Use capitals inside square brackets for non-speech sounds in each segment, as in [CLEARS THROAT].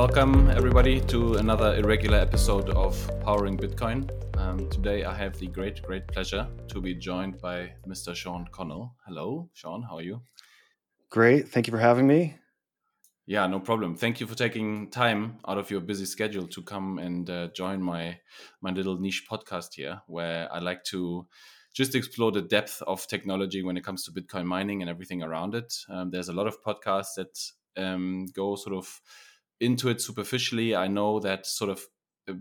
welcome everybody to another irregular episode of Powering Bitcoin. Um, today I have the great, great pleasure to be joined by Mr. Shaun Connell. Hello, Shaun, how are you? Great, thank you for having me. Yeah, no problem. Thank you for taking time out of your busy schedule to come and uh, join my my little niche podcast here, where I like to just explore the depth of technology when it comes to Bitcoin mining and everything around it. Um, there's a lot of podcasts that um, go sort of into it superficially. I know that sort of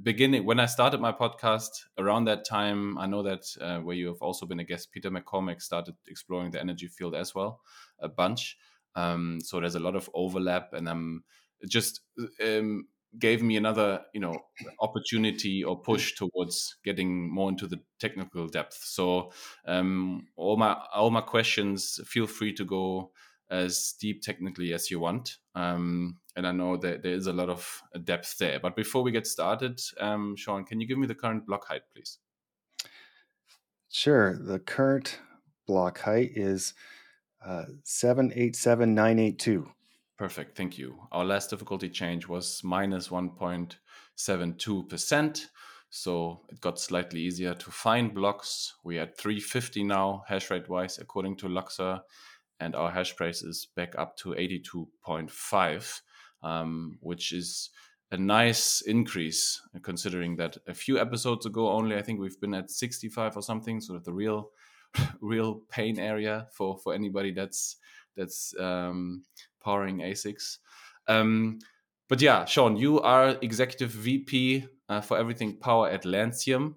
beginning when I started my podcast around that time, I know that uh, where you have also been a guest, Peter McCormack started exploring the energy field as well, a bunch. Um, so there's a lot of overlap, and I'm just um, gave me another you know opportunity or push towards getting more into the technical depth so um, all my all my questions feel free to go as deep technically as you want. Um, and I know that there is a lot of depth there. But before we get started, um, Shaun, can you give me the current block height, please? Sure. The current block height is uh, 787982. Perfect. Thank you. Our last difficulty change was minus 1.72%. So it got slightly easier to find blocks. We had 350 now, hash rate wise, according to Luxor and our hash price is back up to 82.5, um, which is a nice increase considering that a few episodes ago only I think we've been at 65 or something, sort of the real [LAUGHS] real pain area for for anybody that's that's um, powering ASICs. Um, but yeah, Shaun, you are executive VP uh, for everything power at Lancium,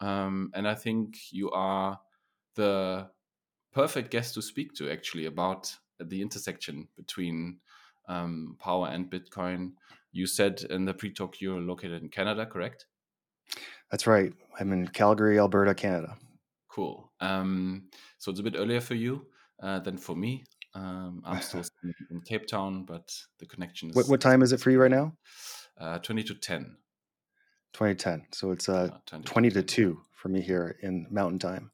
um, and I think you are the perfect guest to speak to actually about the intersection between um, power and Bitcoin. You said in the pre-talk you're located in Canada, correct? That's right. I'm in Calgary, Alberta, Canada. Cool. Um, so it's a bit earlier for you uh, than for me. Um, I'm still [LAUGHS] in, Cape Town, but the connection is. What, what time is it for you right now? Uh, 20 to 10. 2010. So it's uh, 20, 20 to 2 for me here in Mountain Time.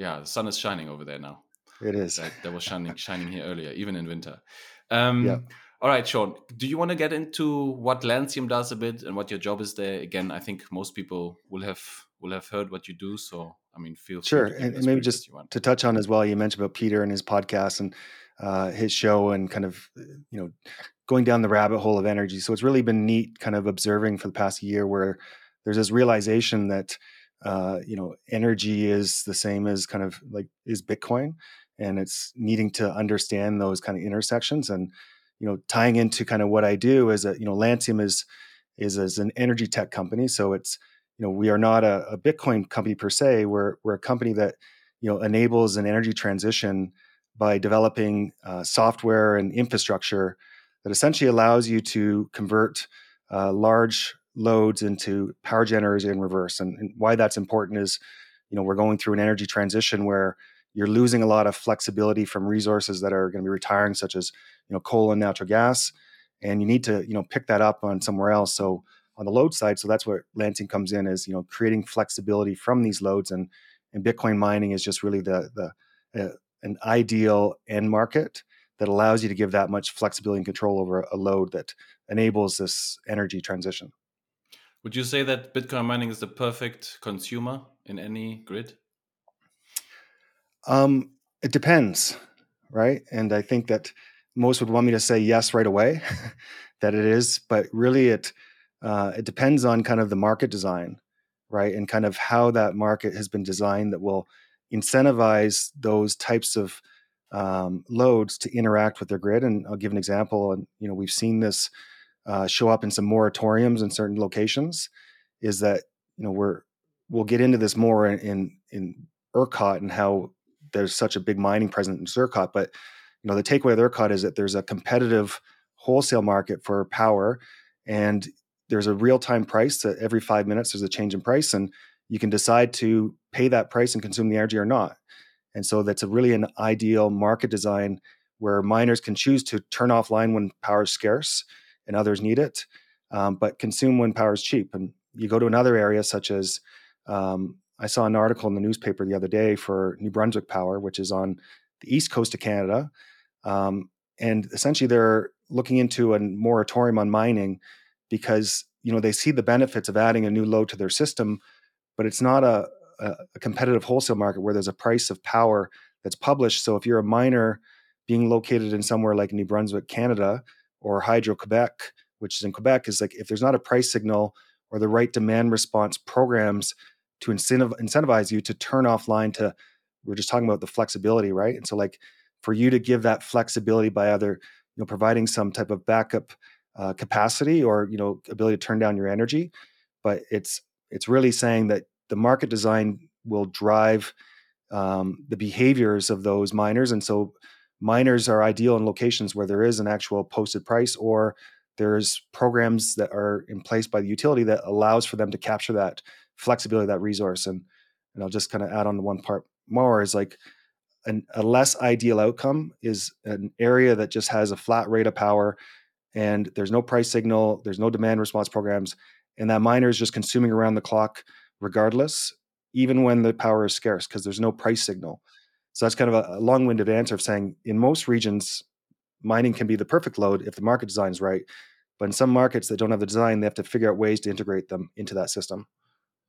Yeah, the sun is shining over there now. It is. That, that was shining [LAUGHS] shining here earlier, even in winter. Um, yeah. All right, Shaun. Do you want to get into what Lancium does a bit and what your job is there? Again, I think most people will have will have heard what you do. So, I mean, feel sure. And, and maybe just to touch on as well, you mentioned about Peter and his podcast and uh, his show and kind of you know going down the rabbit hole of energy. So it's really been neat, kind of observing for the past year where there's this realization that uh, you know, energy is the same as kind of like is Bitcoin, and it's needing to understand those kind of intersections and you know tying into kind of what I do is that you know Lancium is is as an energy tech company, so it's you know we are not a, a Bitcoin company per se. We're we're a company that you know enables an energy transition by developing uh, software and infrastructure that essentially allows you to convert uh, large loads into power generators in reverse. And, and, why that's important is, you know, we're going through an energy transition where you're losing a lot of flexibility from resources that are going to be retiring, such as, you know, coal and natural gas, and you need to, you know, pick that up on somewhere else. So on the load side, so that's where Lancium comes in, is you know, creating flexibility from these loads, and and Bitcoin mining is just really the the uh, an ideal end market that allows you to give that much flexibility and control over a load that enables this energy transition. Would you say that Bitcoin mining is the perfect consumer in any grid? Um, it depends, right? And I think that most would want me to say yes right away, [LAUGHS] that it is, but really it uh, it depends on kind of the market design, right, and kind of how that market has been designed that will incentivize those types of um, loads to interact with their grid. And I'll give an example. And you know, we've seen this uh, show up in some moratoriums in certain locations is that you know we're we'll get into this more in in, ERCOT and how there's such a big mining presence in ERCOT, but you know the takeaway of ERCOT is that there's a competitive wholesale market for power, and there's a real time price every five minutes there's a change in price, and you can decide to pay that price and consume the energy or not. And so that's a really an ideal market design where miners can choose to turn offline when power is scarce and others need it, um, but consume when power is cheap. And you go to another area, such as um, I saw an article in the newspaper the other day for New Brunswick Power, which is on the east coast of Canada. Um, and essentially, they're looking into a moratorium on mining because you know they see the benefits of adding a new load to their system, but it's not a, a, a competitive wholesale market where there's a price of power that's published. So if you're a miner being located in somewhere like New Brunswick, Canada, or Hydro Quebec, which is in Quebec, is like if there's not a price signal or the right demand response programs to incentivize you to turn offline to we're just talking about the flexibility, right? And so like for you to give that flexibility by either you know providing some type of backup uh, capacity or you know ability to turn down your energy, but it's it's really saying that the market design will drive um, the behaviors of those miners, and so miners are ideal in locations where there is an actual posted price or there's programs that are in place by the utility that allows for them to capture that flexibility that resource. And and i'll just kind of add on one part more is like an, a less ideal outcome is an area that just has a flat rate of power and there's no price signal there's no demand response programs and that miner is just consuming around the clock regardless even when the power is scarce because there's no price signal so that's kind of a, long-winded answer of saying in most regions, mining can be the perfect load if the market design is right. But in some markets that don't have the design, they have to figure out ways to integrate them into that system.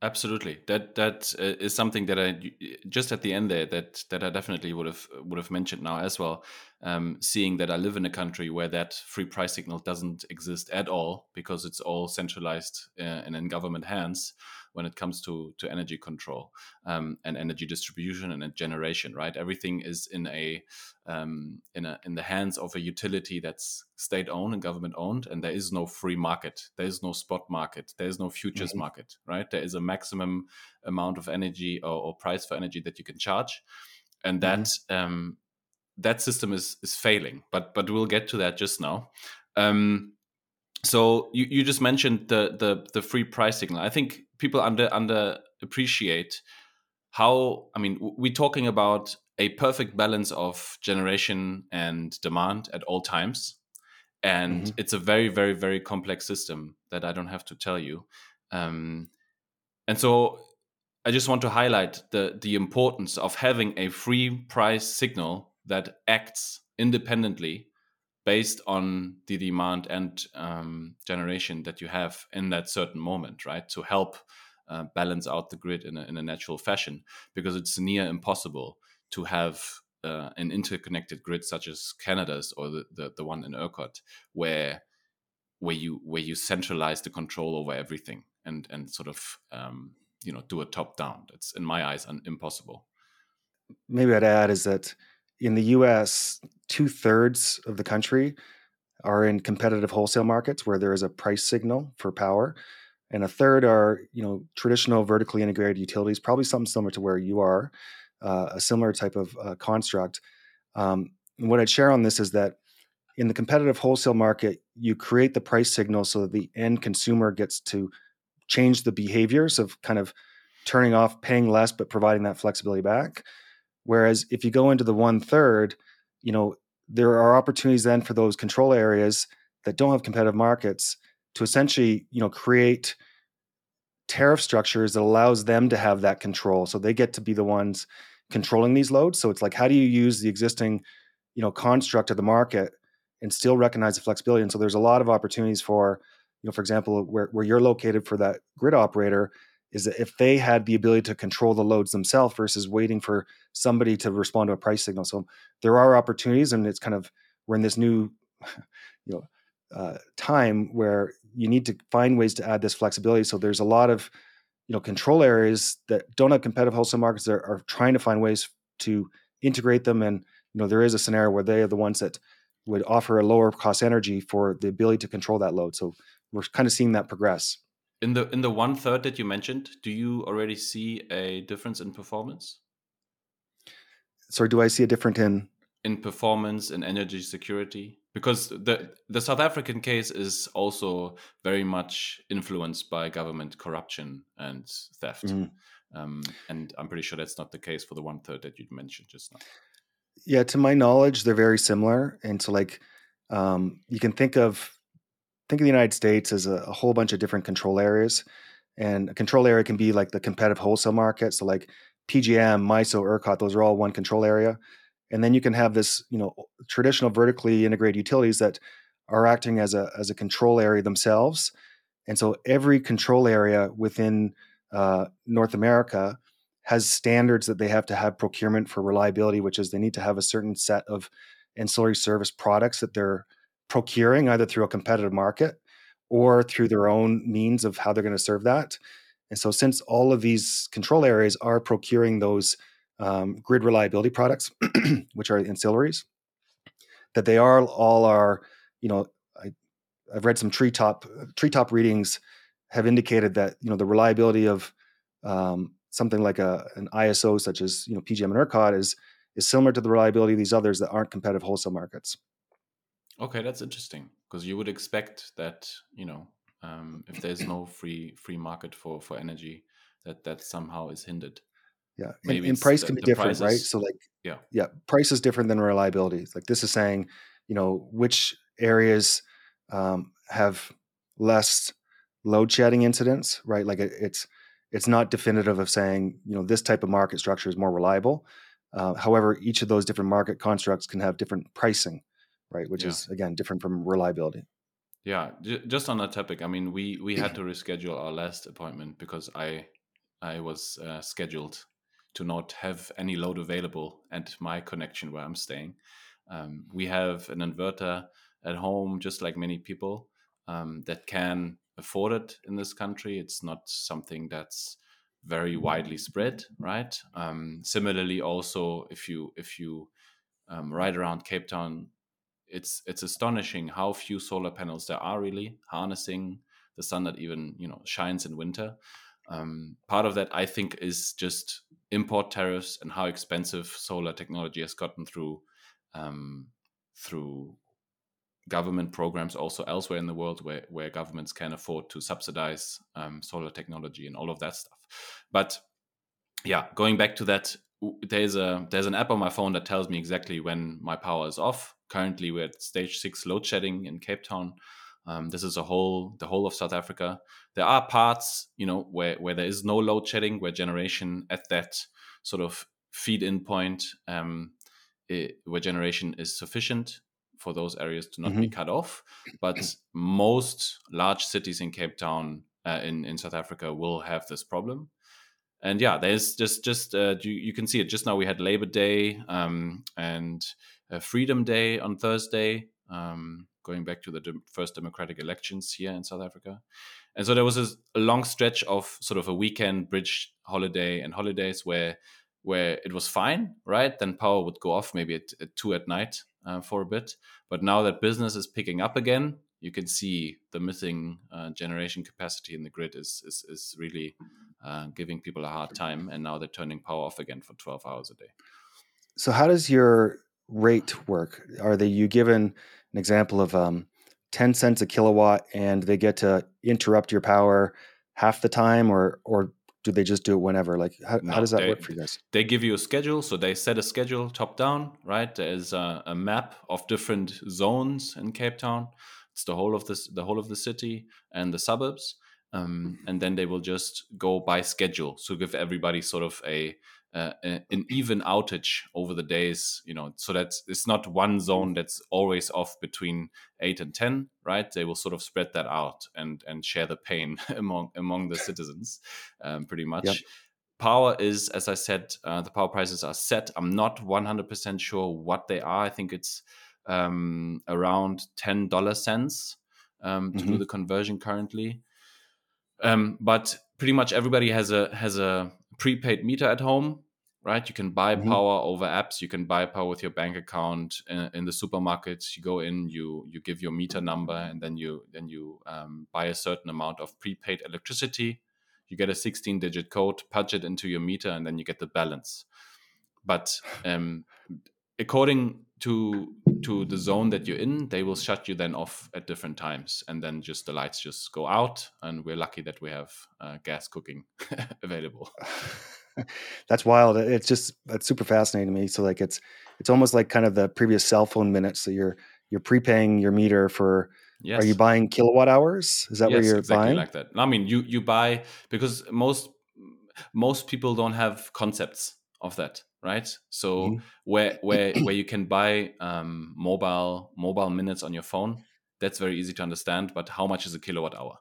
Absolutely, that that uh, is something that I just at the end there that that I definitely would have would have mentioned now as well. Um, seeing that I live in a country where that free price signal doesn't exist at all because it's all centralized uh, and in government hands when it comes to to energy control um, and energy distribution and generation. Right, everything is in a um, in a in the hands of a utility that's state owned and government owned, and there is no free market. There is no spot market. There is no futures mm-hmm. market. Right, there is a maximum amount of energy or, or, price for energy that you can charge, and that. Mm-hmm. Um, that system is is failing, but but we'll get to that just now. Um, so you, you just mentioned the the the free price signal. I think people under under appreciate how I mean we're talking about a perfect balance of generation and demand at all times, and mm-hmm. it's a very very very complex system that I don't have to tell you. Um, and so I just want to highlight the the importance of having a free price signal that acts independently based on the demand and um, generation that you have in that certain moment, right? To help uh, balance out the grid in a, in a natural fashion, because it's near impossible to have uh, an interconnected grid such as Canada's or the, the, the one in ERCOT, where where you where you centralize the control over everything and and sort of um, you know do a top down. It's in my eyes un- impossible. Maybe I'd add is that in the US, two thirds of the country are in competitive wholesale markets where there is a price signal for power. And a third are, you know, traditional vertically integrated utilities, probably something similar to where you are, uh, a similar type of uh, construct. Um, what I'd share on this is that in the competitive wholesale market, you create the price signal so that the end consumer gets to change the behaviors of kind of turning off, paying less, but providing that flexibility back. Whereas if you go into the one third, you know, there are opportunities then for those control areas that don't have competitive markets to essentially, you know, create tariff structures that allows them to have that control. So they get to be the ones controlling these loads. So it's like, how do you use the existing, you know, construct of the market and still recognize the flexibility? And so there's a lot of opportunities for, you know, for example, where, where you're located for that grid operator is that if they had the ability to control the loads themselves versus waiting for somebody to respond to a price signal. So there are opportunities, and it's kind of we're in this new, [LAUGHS] you know, uh, time where you need to find ways to add this flexibility. So there's a lot of, you know, control areas that don't have competitive wholesale markets that are, are trying to find ways to integrate them. And you know, there is a scenario where they are the ones that would offer a lower cost energy for the ability to control that load. So we're kind of seeing that progress in the in the one third that you mentioned do you already see a difference in performance? Sorry do i see a difference in? In performance and energy security? Because the the south african case is also very much influenced by government corruption and theft. Mm. um, and i'm pretty sure that's not the case for the one third that you mentioned just now. Yeah to my knowledge they're very similar. And so like um, you can think of think of the United States as a, a, whole bunch of different control areas. And a control area can be like the competitive wholesale market. So like PJM, MISO, ERCOT, those are all one control area. And then you can have this, you know, traditional vertically integrated utilities that are acting as a as a control area themselves. And so every control area within uh, North America has standards that they have to have procurement for reliability, which is they need to have a certain set of ancillary service products that they're procuring either through a competitive market or through their own means of how they're going to serve that. And so, since all of these control areas are procuring those um, grid reliability products, [CLEARS THROAT] which are ancillaries, that they are all are, you know, I, I've read some treetop treetop readings have indicated that you know the reliability of um, something like a an ISO such as you know PJM and ERCOT is is similar to the reliability of these others that aren't competitive wholesale markets. Okay, that's interesting because you would expect that you know um, if there's no free free market for for energy, that that somehow is hindered. Yeah, Maybe and, and price the, can be different, prices, right? So like, yeah, yeah, price is different than reliability. Like this is saying, you know, which areas um, have less load shedding incidents, right? Like it, it's it's not definitive of saying, you know, this type of market structure is more reliable. Uh, however, each of those different market constructs can have different pricing, right? Which yeah. is again different from reliability. Yeah, j- just on that topic, I mean, we we had [CLEARS THROAT] to reschedule our last appointment because I I was uh, scheduled to not have any load available at my connection where I'm staying. Um, we have an inverter at home, just like many people, um, that can afford it in this country. It's not something that's very widely spread, right? Um, similarly, also if you if you um, ride around Cape Town, it's it's astonishing how few solar panels there are really harnessing the sun that even you know shines in winter. Um, part of that, I think, is just import tariffs and how expensive solar technology has gotten through um, through government programs also elsewhere in the world where, where governments can afford to subsidize um, solar technology and all of that stuff. But yeah, going back to that, there's a there's an app on my phone that tells me exactly when my power is off. Currently, we're at stage six load shedding in Cape Town. Um, this is a whole the whole of South Africa. There are parts, you know, where where there is no load shedding, where generation at that sort of feed in point, um, it, where generation is sufficient for those areas to not mm-hmm. be cut off. But most large cities in Cape Town, uh, in in South Africa, will have this problem. And yeah, there's just just uh, you, you can see it. Just now we had Labor Day um, and Freedom Day on Thursday. Um, going back to the de- first democratic elections here in South Africa. And so there was a, a, long stretch of sort of a weekend bridge holiday and holidays where where it was fine, right? Then power would go off maybe at, at two at night uh, for a bit. But now that business is picking up again, you can see the missing uh, generation capacity in the grid is is, is really uh, giving people a hard time. And now they're turning power off again for 12 hours a day. So how does your rate work? Are they you given an example of um, 10 cents a kilowatt and they get to interrupt your power half the time or or do they just do it whenever? Like how, no, how does that they, work for you guys? they give you a schedule. So they set a schedule top down right? There's a, a, map of different zones in cape town. It's the whole of this the whole of the city and the suburbs. Um, and then they will just go by schedule. So give everybody sort of a uh, an even outage over the days you know so that it's not one zone that's always off between 8 and 10 right? They will sort of spread that out and and share the pain [LAUGHS] among among the citizens um, pretty much. Yep. power is as i said uh, the power prices are set. I'm not 100% sure what they are. I think it's um, around 10 dollar cents um, to mm-hmm. do the conversion currently. Um, but pretty much everybody has a has a prepaid meter at home right? You can buy mm-hmm. power over apps. You can buy power with your bank account in, in, the supermarkets. You go in you you give your meter number and then you then you um, buy a certain amount of prepaid electricity. You get a 16 digit code punch it into your meter and then you get the balance. But um, according to to the zone that you're in they will shut you then off at different times. And then just the lights just go out and we're lucky that we have uh, gas cooking [LAUGHS] available. [LAUGHS] That's wild. It's just that's super fascinating to me. So like it's it's almost like kind of the previous cell phone minutes so you're you're prepaying your meter for yes. are you buying kilowatt hours? Is that yes, where you're exactly buying? like that. I mean you you buy because most most people don't have concepts of that right so mm-hmm. where where where you can buy um, mobile mobile minutes on your phone that's very easy to understand but how much is a kilowatt hour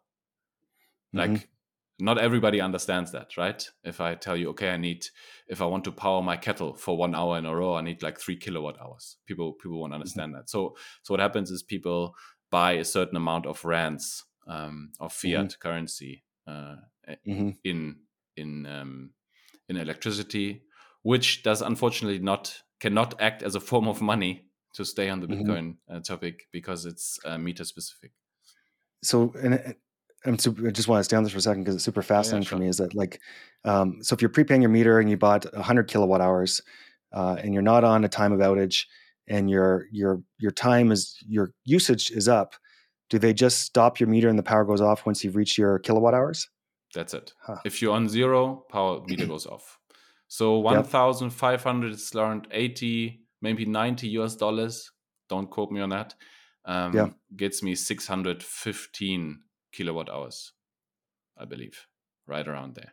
Like mm-hmm. not everybody understands that, right? If I tell you, okay, I need if I want to power my kettle for one hour in a row, I need like three kilowatt hours. People people won't mm-hmm. understand mm-hmm. that. So so what happens is people buy a certain amount of rands um, of fiat mm-hmm. currency uh, mm-hmm. in in um, in electricity, which does unfortunately not cannot act as a form of money to stay on the mm-hmm. Bitcoin uh, topic because it's uh, meter specific. So, and I'm super, I just want to stay on this for a second because it's super fascinating yeah, sure. for me. Is that like, um, so if you're prepaying your meter and you bought 100 kilowatt hours, uh, and you're not on a time of outage, and your your your time is your usage is up, do they just stop your meter and the power goes off once you've reached your kilowatt hours? That's it. Huh. If you're on zero, power meter [CLEARS THROAT] goes off. So 1,500 is around 80, maybe 90 US dollars. Don't quote me on that. Um, yeah. Gets me 615 kilowatt hours, I believe, right around there.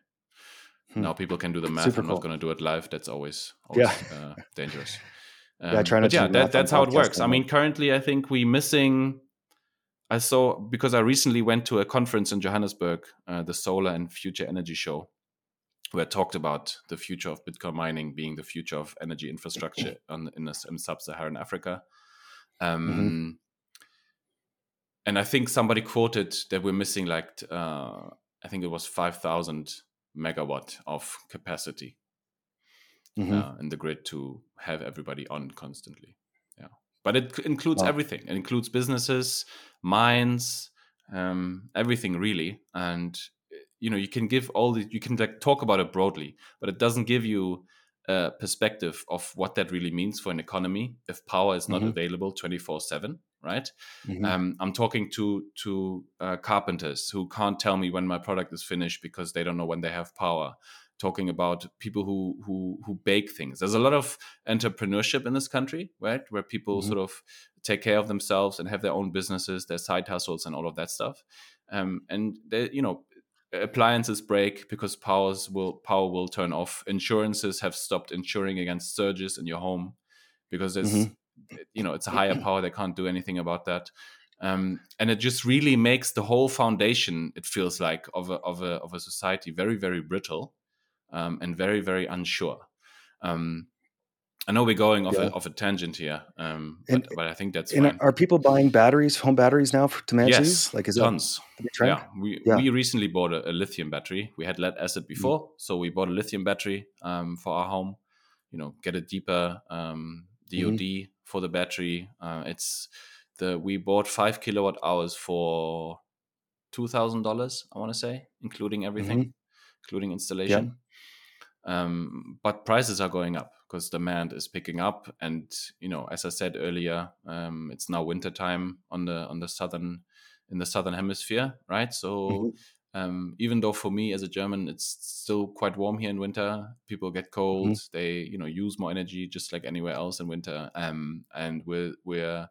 Hmm. Now people can do the math. Super I'm cool. not going to do it live. That's always, always [LAUGHS] yeah. uh, dangerous. Um, yeah, trying to. Yeah, that, that's how it works. I mean, currently, I think we're missing. I saw because I recently went to a conference in Johannesburg, uh, the Solar and Future Energy Show, where I talked about the future of Bitcoin mining being the future of energy infrastructure [CLEARS THROAT] on, in, in sub-Saharan Africa. Um, mm-hmm. And I think somebody quoted that we're missing like uh, I think it was five thousand megawatt of capacity mm-hmm. uh, in the grid to have everybody on constantly. Yeah, but it includes wow. everything. It includes businesses, mines, um, everything really, and you know you can give all the you can like talk about it broadly but it doesn't give you a perspective of what that really means for an economy if power is not mm-hmm. available 24 7 right mm-hmm. um, i'm talking to to uh, carpenters who can't tell me when my product is finished because they don't know when they have power talking about people who who who bake things there's a lot of entrepreneurship in this country right where people mm-hmm. sort of take care of themselves and have their own businesses their side hustles and all of that stuff um, and they, you know appliances break because powers will power will turn off. Insurances have stopped insuring against surges in your home because there's mm-hmm. you know it's a higher power. They can't do anything about that. Um, and it just really makes the whole foundation it feels like of a, of a, of a society very very brittle um, and very very unsure. Um, I know we're going off, yeah. a, off a tangent here, um, but, and, but, I think that's fine. Are people buying batteries, home batteries now to manage yes, these? Like, is tons. Yeah, we yeah. we recently bought a, a, lithium battery. We had lead acid mm. before, mm-hmm. so we bought a lithium battery um, for our home. You know, get a deeper um, DoD mm-hmm. for the battery. Uh, it's the we bought five kilowatt hours for two thousand dollars. I want to say, including everything, mm-hmm. including installation. Yeah. Um, but prices are going up because demand is picking up and you know as i said earlier um, it's now winter time on the on the southern in the southern hemisphere right so mm-hmm. um, even though for me as a german it's still quite warm here in winter people get cold mm-hmm. they you know use more energy just like anywhere else in winter um, and we're we're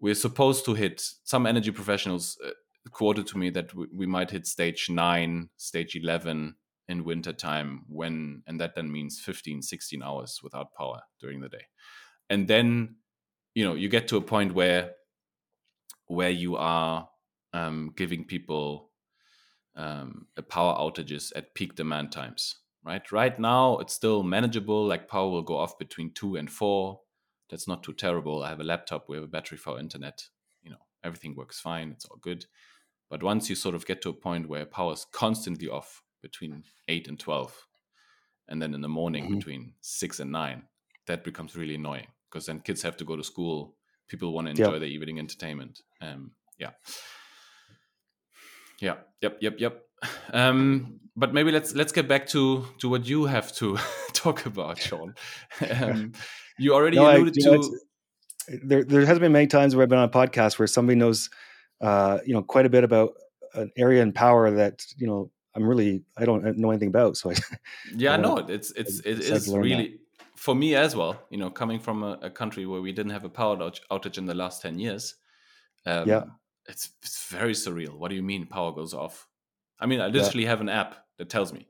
we're supposed to hit some energy professionals uh, quoted to me that we, we might hit stage 9 stage 11 in winter time when and that then means 15 16 hours without power during the day. And then you know you get to a point where where you are um, giving people um, power outages at peak demand times right? Right now it's still manageable like power will go off between two and four. That's not too terrible. I have a laptop we have a battery for internet you know everything works fine it's all good. But once you sort of get to a point where power is constantly off between 8 and 12 and then in the morning mm-hmm. between 6 and 9 that becomes really annoying because then kids have to go to school people want to enjoy yep. their evening entertainment um, yeah yeah yep yep yep um, but maybe let's let's get back to to what you have to [LAUGHS] talk about Shaun um, you already no, alluded I, to there, there has been many times where I've been on a podcast where somebody knows, uh, you know, quite a bit about an area in power that you know I'm really I don't know anything about. So I yeah, [LAUGHS] I no, it's it's it is really that. for me as well. You know, coming from a, a, country where we didn't have a power outage in the last ten years. Um, yeah, it's it's very surreal. What do you mean power goes off? I mean, I literally yeah. have an app that tells me,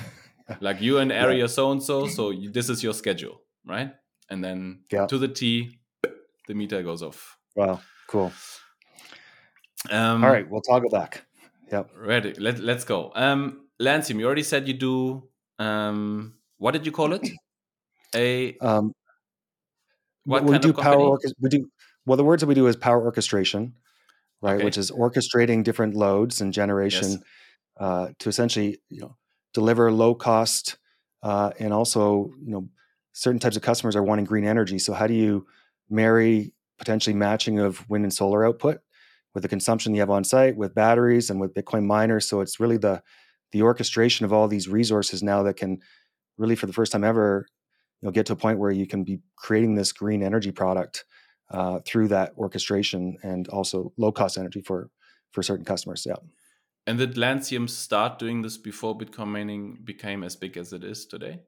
[LAUGHS] like you're in area so and so, so this is your schedule, right? And then yeah. to the T, the meter goes off. Wow, cool. Um, All right, we'll toggle back. Yep. Ready. Let, let's go. Um, Lancium, you already said you do, um, what did you call it? A, um, what we do power, we do, well, the words that we do is power orchestration, right? Okay. Which is orchestrating different loads and generation yes. uh, to essentially, you know, deliver low cost uh, and also, you know, certain types of customers are wanting green energy. So how do you marry potentially matching of wind and solar output with the consumption you have on site with batteries and with Bitcoin miners? So it's really the the orchestration of all these resources now that can really, for the first time ever, you know, get to a point where you can be creating this green energy product uh, through that orchestration and also low cost energy for for certain customers. Yeah. And did Lancium start doing this before Bitcoin mining became as big as it is today?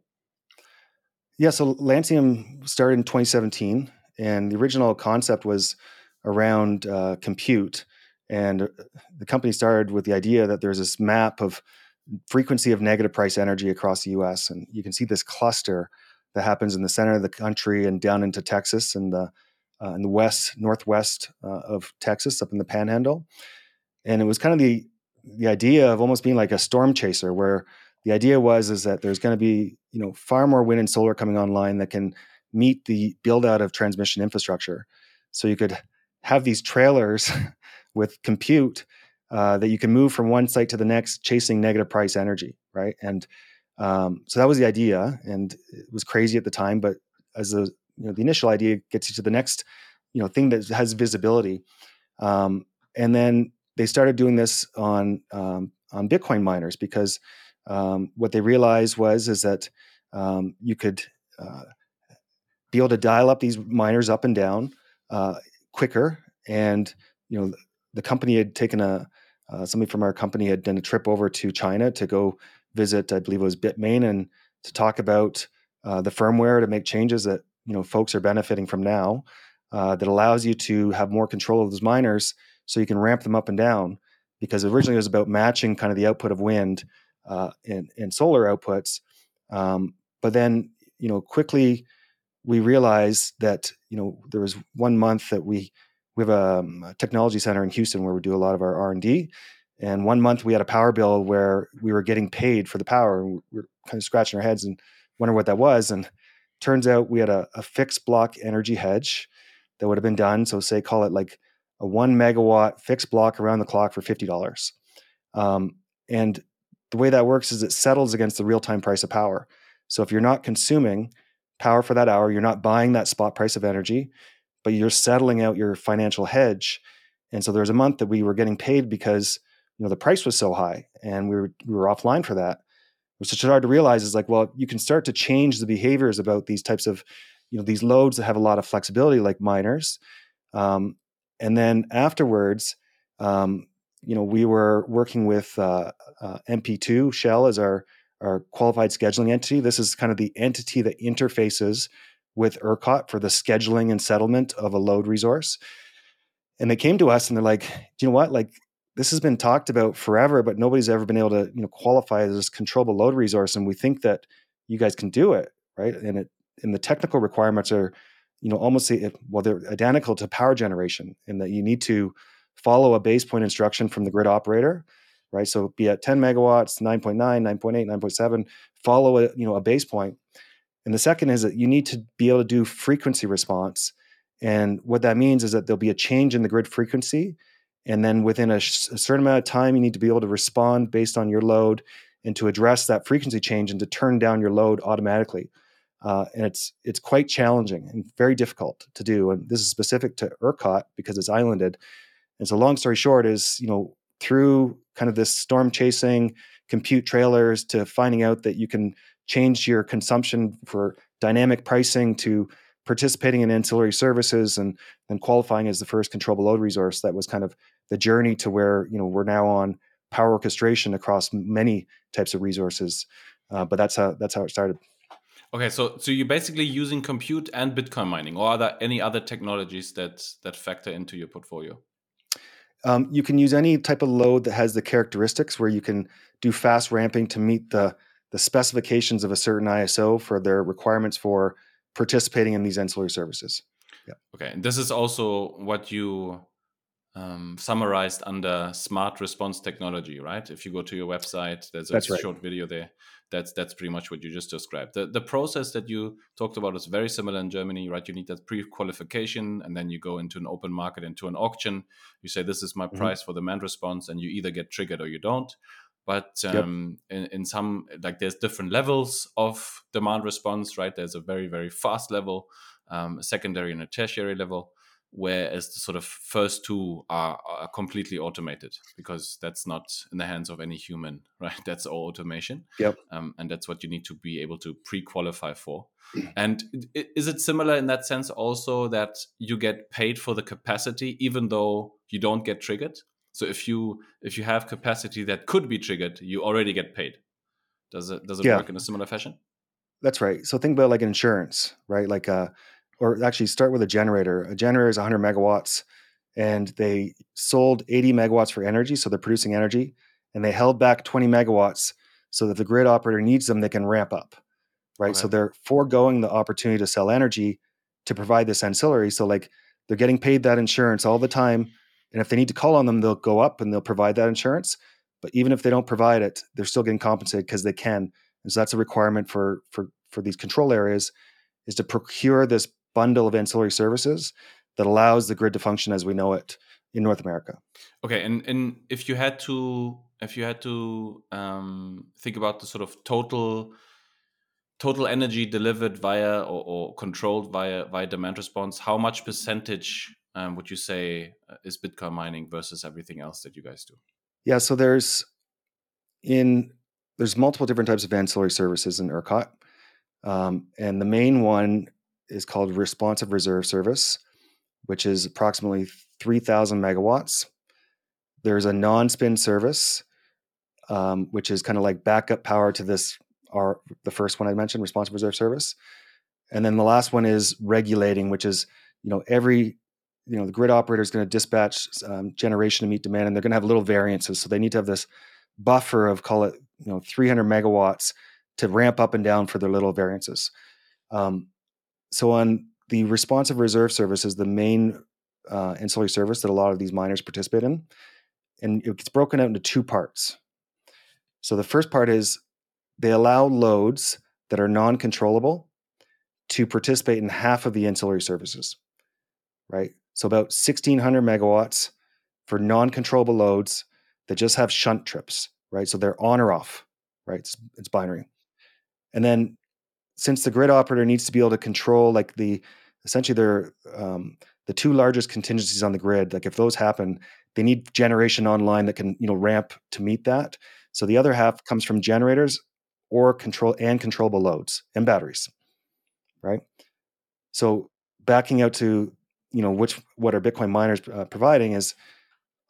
Yeah, so Lancium started in 2017, and the original concept was around uh, compute. And uh, the company started with the idea that there's this map of frequency of negative price energy across the US. And you can see this cluster that happens in the center of the country and down into Texas and the uh, in the west, northwest uh, of Texas, up in the Panhandle. And it was kind of the the idea of almost being like a storm chaser, where the idea was is that there's going to be you know far more wind and solar coming online that can meet the build out of transmission infrastructure. So you could have these trailers [LAUGHS] with compute uh, that you can move from one site to the next, chasing negative price energy, right? And um, so that was the idea, and it was crazy at the time. But as the you know the initial idea gets you to the next you know thing that has visibility, um, and then they started doing this on um, on Bitcoin miners because um, what they realized was is that um, you could uh, be able to dial up these miners up and down uh, quicker, and you know the company had taken a uh, somebody from our company had done a trip over to China to go visit, I believe it was Bitmain, and to talk about uh, the firmware to make changes that you know folks are benefiting from now. Uh, that allows you to have more control of those miners so you can ramp them up and down because originally it was about matching kind of the output of wind uh, and, and solar outputs um, but then you know quickly we realized that you know there was one month that we we have a, um, a technology center in Houston where we do a lot of our R and D, and one month we had a power bill where we were getting paid for the power, and we were kind of scratching our heads and wondering what that was. And turns out we had a, a fixed block energy hedge that would have been done. So say call it like a one megawatt fixed block around the clock for fifty dollars. Um, and the way that works is it settles against the real time price of power. So if you're not consuming power for that hour, you're not buying that spot price of energy, but you're settling out your financial hedge. And so there was a month that we were getting paid because you know the price was so high, and we were we were offline for that. Which is hard to realize is like, well, you can start to change the behaviors about these types of, you know, these loads that have a lot of flexibility, like miners. Um, and then afterwards, um, you know, we were working with uh, uh, MP2 Shell as our our qualified scheduling entity. This is kind of the entity that interfaces with ERCOT for the scheduling and settlement of a load resource. And they came to us and they're like, you know what? Like this has been talked about forever, but nobody's ever been able to, you know, qualify as this controllable load resource. And we think that you guys can do it, right? And it and the technical requirements are, you know, almost well, they're identical to power generation in that you need to follow a base point instruction from the grid operator right? So be at 10 megawatts, 9.9, 9.8, 9.7, follow a, you know, a base point. And the second is that you need to be able to do frequency response. And what that means is that there'll be a change in the grid frequency. And then within a, sh- a certain amount of time, you need to be able to respond based on your load and to address that frequency change and to turn down your load automatically. Uh, and it's it's quite challenging and very difficult to do. And this is specific to ERCOT because it's islanded. And so, long story short, is you know through kind of this storm chasing compute trailers to finding out that you can change your consumption for dynamic pricing to participating in ancillary services and then qualifying as the first controllable load resource. That was kind of the journey to where you know we're now on power orchestration across many types of resources. Uh, but that's how that's how it started. Okay so so you're basically using compute and bitcoin mining or are there any other technologies that that factor into your portfolio um, you can use any type of load that has the characteristics where you can do fast ramping to meet the the specifications of a certain ISO for their requirements for participating in these ancillary services. Yeah. Okay, and this is also what you um, summarized under smart response technology, right? If you go to your website, there's a that's right. short video there. That's that's pretty much what you just described. The the process that you talked about is very similar in Germany, right? You need that pre-qualification, and then you go into an open market, into an auction. You say, "This is my mm-hmm. price for demand response," and you either get triggered or you don't. But um, yep. in, in some, like, there's different levels of demand response, right? There's a very very fast level, um, a secondary and a tertiary level whereas the sort of first two are, are, completely automated because that's not in the hands of any human [LAUGHS] right? That's all automation. Yep. Um, and that's what you need to be able to pre-qualify for. And is it similar in that sense also that you get paid for the capacity even though you don't get triggered? So if you if you have capacity that could be triggered you already get paid. Does it does it yeah. work in a similar fashion? That's right. So think about like insurance right? Like uh or actually start with a generator. A generator is 100 megawatts, and they sold 80 megawatts for energy, so they're producing energy, and they held back 20 megawatts so that the grid operator needs them, they can ramp up, right? Okay. So they're foregoing the opportunity to sell energy to provide this ancillary. So like they're getting paid that insurance all the time, and if they need to call on them, they'll go up and they'll provide that insurance. But even if they don't provide it, they're still getting compensated because they can. And so that's a requirement for for for these control areas is to procure this bundle of ancillary services that allows the grid to function as we know it in North America. Okay, and and if you had to if you had to um, think about the sort of total total energy delivered via or, or controlled via via demand response, how much percentage um, would you say uh, is Bitcoin mining versus everything else that you guys do? Yeah, so there's in there's multiple different types of ancillary services in ERCOT, um, and the main one is called Responsive Reserve Service, which is approximately 3,000 megawatts. There's a non spin service, um, which is kind of like backup power to this, our, the first one I mentioned, Responsive Reserve Service. And then the last one is regulating, which is, you know, every, you know, the grid operator is going to dispatch um, generation to meet demand, and they're going to have little variances. So they need to have this buffer of, call it, you know, 300 megawatts to ramp up and down for their little variances. Um, so on the responsive reserve service is the main uh, ancillary service that a lot of these miners participate in, and it gets broken out into two parts. So the first part is they allow loads that are non-controllable to participate in half of the ancillary services, right? So about 1600 megawatts for non-controllable loads that just have shunt trips, right? So they're on or off, right? It's, it's binary. And then since the grid operator needs to be able to control like the essentially their um, the two largest contingencies on the grid like if those happen they need generation online that can you know ramp to meet that. So the other half comes from generators or control and controllable loads and batteries right? So backing out to you know which what are bitcoin miners uh, providing is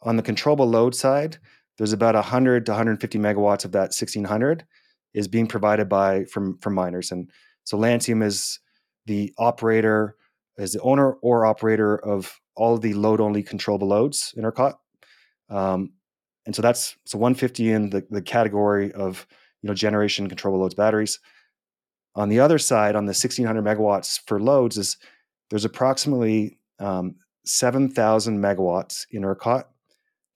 on the controllable load side there's about 100 to 150 megawatts of that 1600 is being provided by from from miners. And so Lancium is the operator, is the owner or operator of all of the load only controllable loads in ERCOT. Um, and so that's so 150 in the, the category of you know generation controllable loads batteries. On the other side, on the 1600 megawatts for loads, is there's approximately um, 7,000 megawatts in ERCOT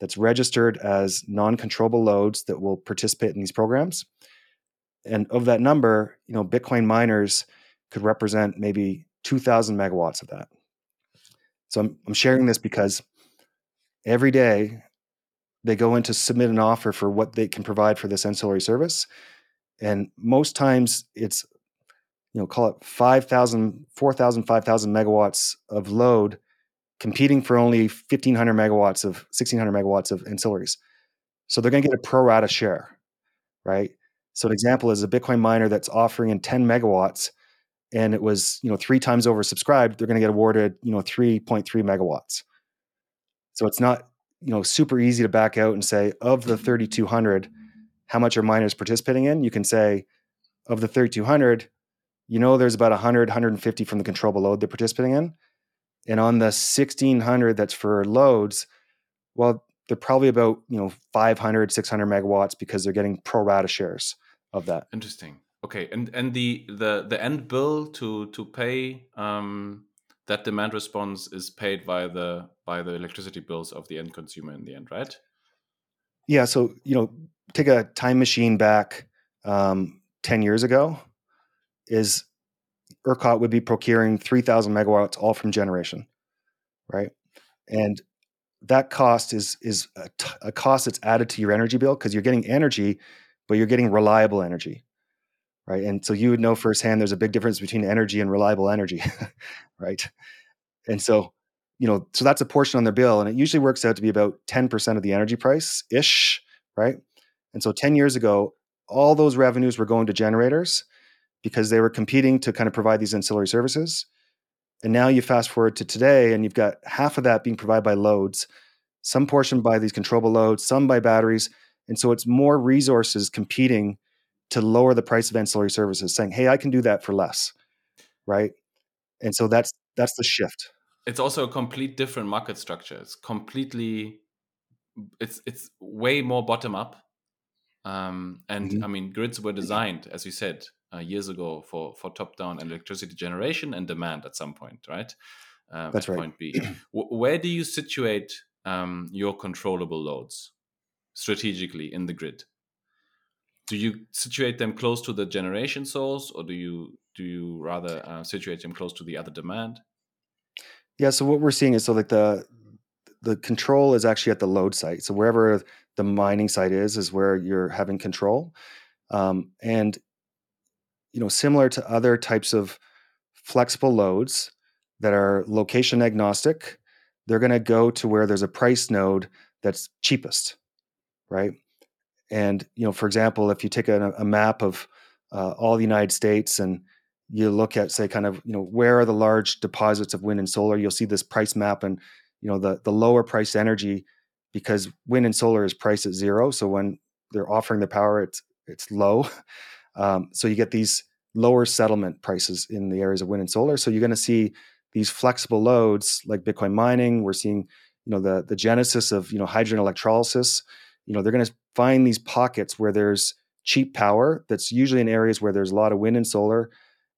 that's registered as non-controllable loads that will participate in these programs and of that number, you know, Bitcoin miners could represent maybe 2,000 megawatts of that. So I'm, I'm sharing this because every day they go in to submit an offer for what they can provide for this ancillary service. And most times it's, you know, call it 5,000, 4,000, 5,000 megawatts of load competing for only 1,500 megawatts of 1,600 megawatts of ancillaries. So they're going to get a pro rata share, right? So an example is a Bitcoin miner that's offering in 10 megawatts and it was, you know, three times oversubscribed, they're going to get awarded, you know, 3.3 megawatts. So it's not, you know, super easy to back out and say of the 3200, how much are miners participating in? You can say of the 3200, you know, there's about 100, 150 from the controllable load they're participating in. And on the 1600 that's for loads, well, they're probably about, you know, 500, 600 megawatts because they're getting pro rata shares of that. Interesting. Okay, and and the the the end bill to to pay um, that demand response is paid by the by the electricity bills of the end consumer in the end, right? Yeah. So you know, take a time machine back um, ten years ago. Is ERCOT would be procuring three thousand megawatts all from generation, right? And that cost is is a, t- a cost that's added to your energy bill because you're getting energy, but you're getting reliable energy, right? And so you would know firsthand there's a big difference between energy and reliable energy, [LAUGHS] right? And so, you know, so that's a portion on their bill, and it usually works out to be about 10% of the energy price ish, right? And so 10 years ago, all those revenues were going to generators because they were competing to kind of provide these ancillary services. And now you fast forward to today, and you've got half of that being provided by loads, some portion by these controllable loads, some by batteries. And so it's more resources competing to lower the price of ancillary services, saying, "Hey, I can do that for less," right? And so that's that's the shift. It's also a complete different market structure. It's completely, it's it's way more bottom up. Um, and mm-hmm. I mean, grids were designed, as you said, uh, years ago for for top down electricity generation and demand at some point, right? Uh, That's right. Point B. [CLEARS THROAT] where do you situate um, your controllable loads strategically in the grid? Do you situate them close to the generation source, or do you do you rather uh, situate them close to the other demand? Yeah. So what we're seeing is so like the the control is actually at the load site. So wherever the mining site is, is where you're having control. Um, and you know, similar to other types of flexible loads that are location agnostic, they're going to go to where there's a price node that's cheapest, right? And you know, for example, if you take a, a map of uh, all the United States and you look at, say, kind of you know where are the large deposits of wind and solar, you'll see this price map, and you know the the lower price energy because wind and solar is priced at zero. So when they're offering the power, it's it's low. [LAUGHS] Um, so you get these lower settlement prices in the areas of wind and solar. So you're going to see these flexible loads like Bitcoin mining. We're seeing, you know, the the genesis of you know hydrogen electrolysis. You know, they're going to find these pockets where there's cheap power that's usually in areas where there's a lot of wind and solar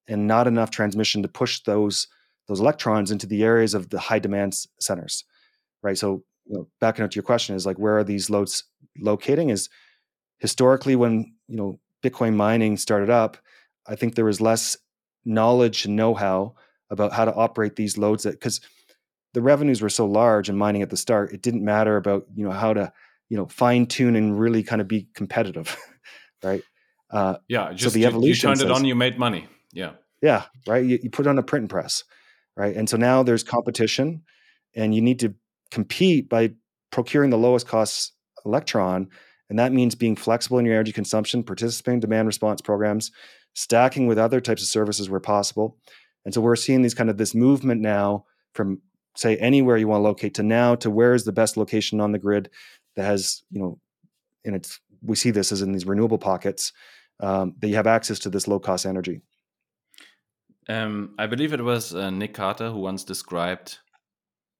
and not enough transmission to push those those electrons into the areas of the high demand centers right? So you know, backing up to your question is like where are these loads locating is historically when you know bitcoin mining started up i think there was less knowledge and know-how about how to operate these loads because the revenues were so large in mining at the start it didn't matter about you know how to you know fine tune and really kind of be competitive, [LAUGHS] right? Uh, yeah, just so the evolution. You, you turned says, it on, you made money. Yeah, yeah, right. You, you put it on a print press, right? And so now there's competition, and you need to compete by procuring the lowest cost electron, and that means being flexible in your energy consumption, participating in demand response programs, stacking with other types of services where possible. And so we're seeing these kind of this movement now from say anywhere you want to locate to now to where is the best location on the grid that has you know and it's we see this as in these renewable pockets um, that you have access to this low cost energy. Um, i believe it was uh, Nic Carter who once described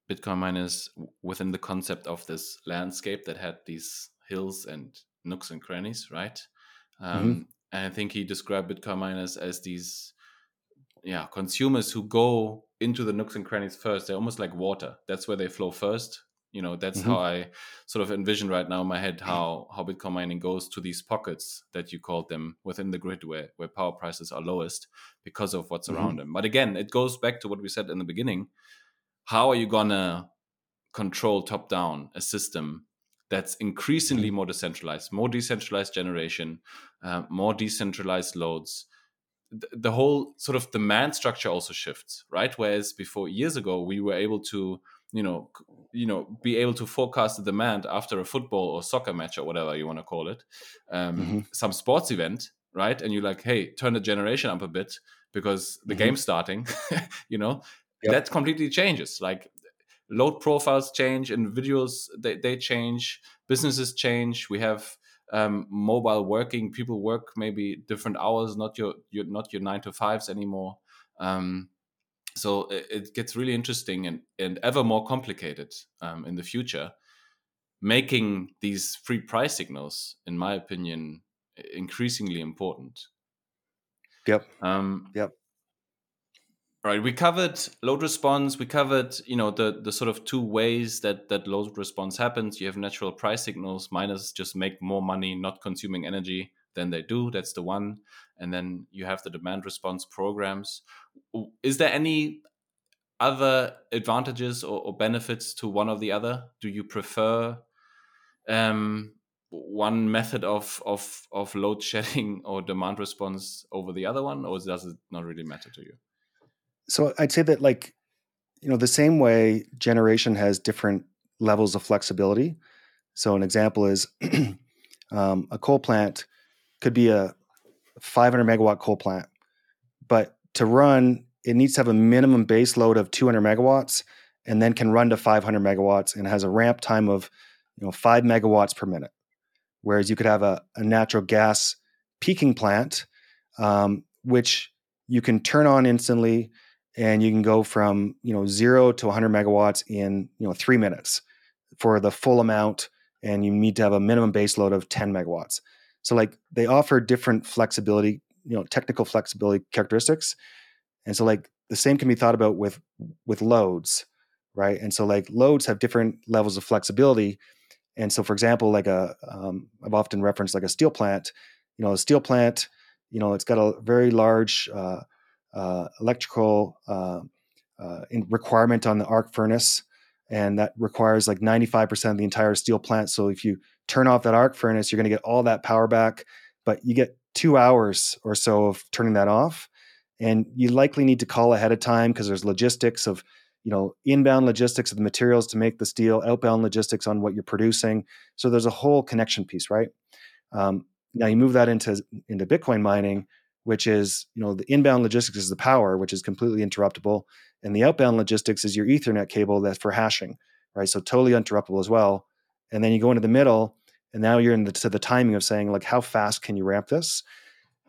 bitcoin miners within the concept of this landscape that had these hills and nooks and crannies right? Um, mm-hmm. and i think he described bitcoin miners as these yeah consumers who go into the nooks and crannies first. They're almost like water. That's where they flow first you know that's mm-hmm. how i sort of envision right now in my head [LAUGHS] how how bitcoin mining goes to these pockets that you called them within the grid where where power prices are lowest because of what's mm-hmm. around them but again it goes back to what we said in the beginning how are you gonna control top down a system that's increasingly mm-hmm. more decentralized more decentralized generation uh, more decentralized loads the whole sort of demand structure also shifts right whereas before years ago we were able to you know you know be able to forecast the demand after a football or soccer match or whatever you want to call it um, mm-hmm. some sports event right and you're like hey turn the generation up a bit because the mm-hmm. game's starting [LAUGHS] you know yep. that completely changes like load profiles change individuals they, they change businesses change we have um, mobile working people work maybe different hours not your, your not your nine to fives anymore um, so it, gets really interesting and, and ever more complicated um, in the future. Making these free price signals in my opinion increasingly important. Yep. Um, yep. right we covered load response we covered you know the the sort of two ways that that load response happens. You have natural price signals miners just make more money not consuming energy than they do that's the one. And then you have the demand response programs is there any other advantages or, or benefits to one or the other do you prefer um, one method of of of load shedding [LAUGHS] or demand response over the other one or does it not really matter to you so I'd say that like you know the same way generation has different levels of flexibility. So an example is [CLEARS THROAT] um, a coal plant could be a 500 megawatt coal plant, but to run it needs to have a minimum base load of 200 megawatts and then can run to 500 megawatts and has a ramp time of you know 5 megawatts per minute. Whereas you could have a, a natural gas peaking plant um, which you can turn on instantly and you can go from you know zero to 100 megawatts in you know three minutes for the full amount and you need to have a minimum base load of 10 megawatts. So like they offer different flexibility you know technical flexibility characteristics and so like the same can be thought about with with loads right? And so like loads have different levels of flexibility. And so for example like a um, i've often referenced like a steel plant. You know a steel plant you know it's got a very large uh, uh, electrical uh, uh requirement on the arc furnace, and that requires like 95% of the entire steel plant. So if you turn off that arc furnace, you're going to get all that power back, but you get two hours or so of turning that off, and you likely need to call ahead of time because there's logistics of you know inbound logistics of the materials to make the steel outbound logistics on what you're producing. So there's a whole connection piece right? Um, now you move that into into bitcoin mining which is you know the inbound logistics is the power which is completely interruptible and the outbound logistics is your ethernet cable that's for hashing right? So totally interruptible as well. And then you go into the middle and now you're into the timing of saying like how fast can you ramp this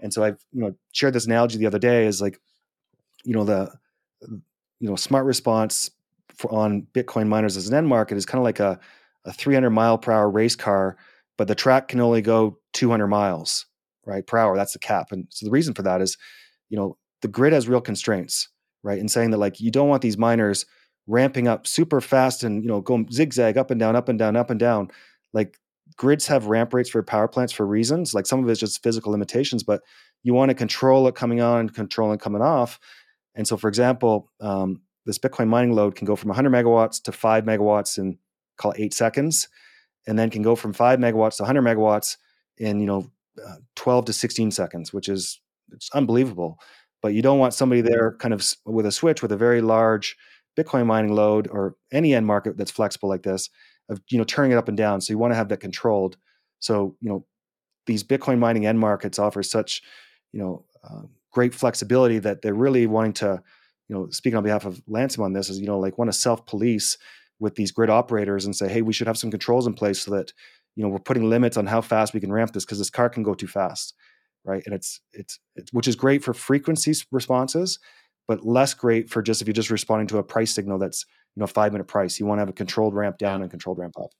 and so i've you know shared this analogy the other day is like you know the you know smart response for, on bitcoin miners as an end market is kind of like a, a 300 mile per hour race car but the track can only go 200 miles right per hour. That's the cap. And so the reason for that is you know the grid has real constraints right in saying that like you don't want these miners ramping up super fast and you know going zigzag up and down up and down up and down. Like grids have ramp rates for power plants for reasons like some of it's just physical limitations but you want to control it coming on and control it coming off and so for example um, this bitcoin mining load can go from 100 megawatts to 5 megawatts in call it 8 seconds and then can go from 5 megawatts to 100 megawatts in you know uh, 12 to 16 seconds, which is it's unbelievable. But you don't want somebody there kind of with a switch with a very large Bitcoin mining load or any end market that's flexible like this of you know turning it up and down. So you want to have that controlled. So you know these Bitcoin mining end markets offer such you know uh, great flexibility that they're really wanting to you know speaking on behalf of Lancium on this is you know like want to self police with these grid operators and say hey we should have some controls in place so that you know we're putting limits on how fast we can ramp this because this car can go too fast right and it's, it's it's which is great for frequency responses but less great for just if you're just responding to a price signal that's you know five minute price. You want to have a controlled ramp down and controlled ramp up.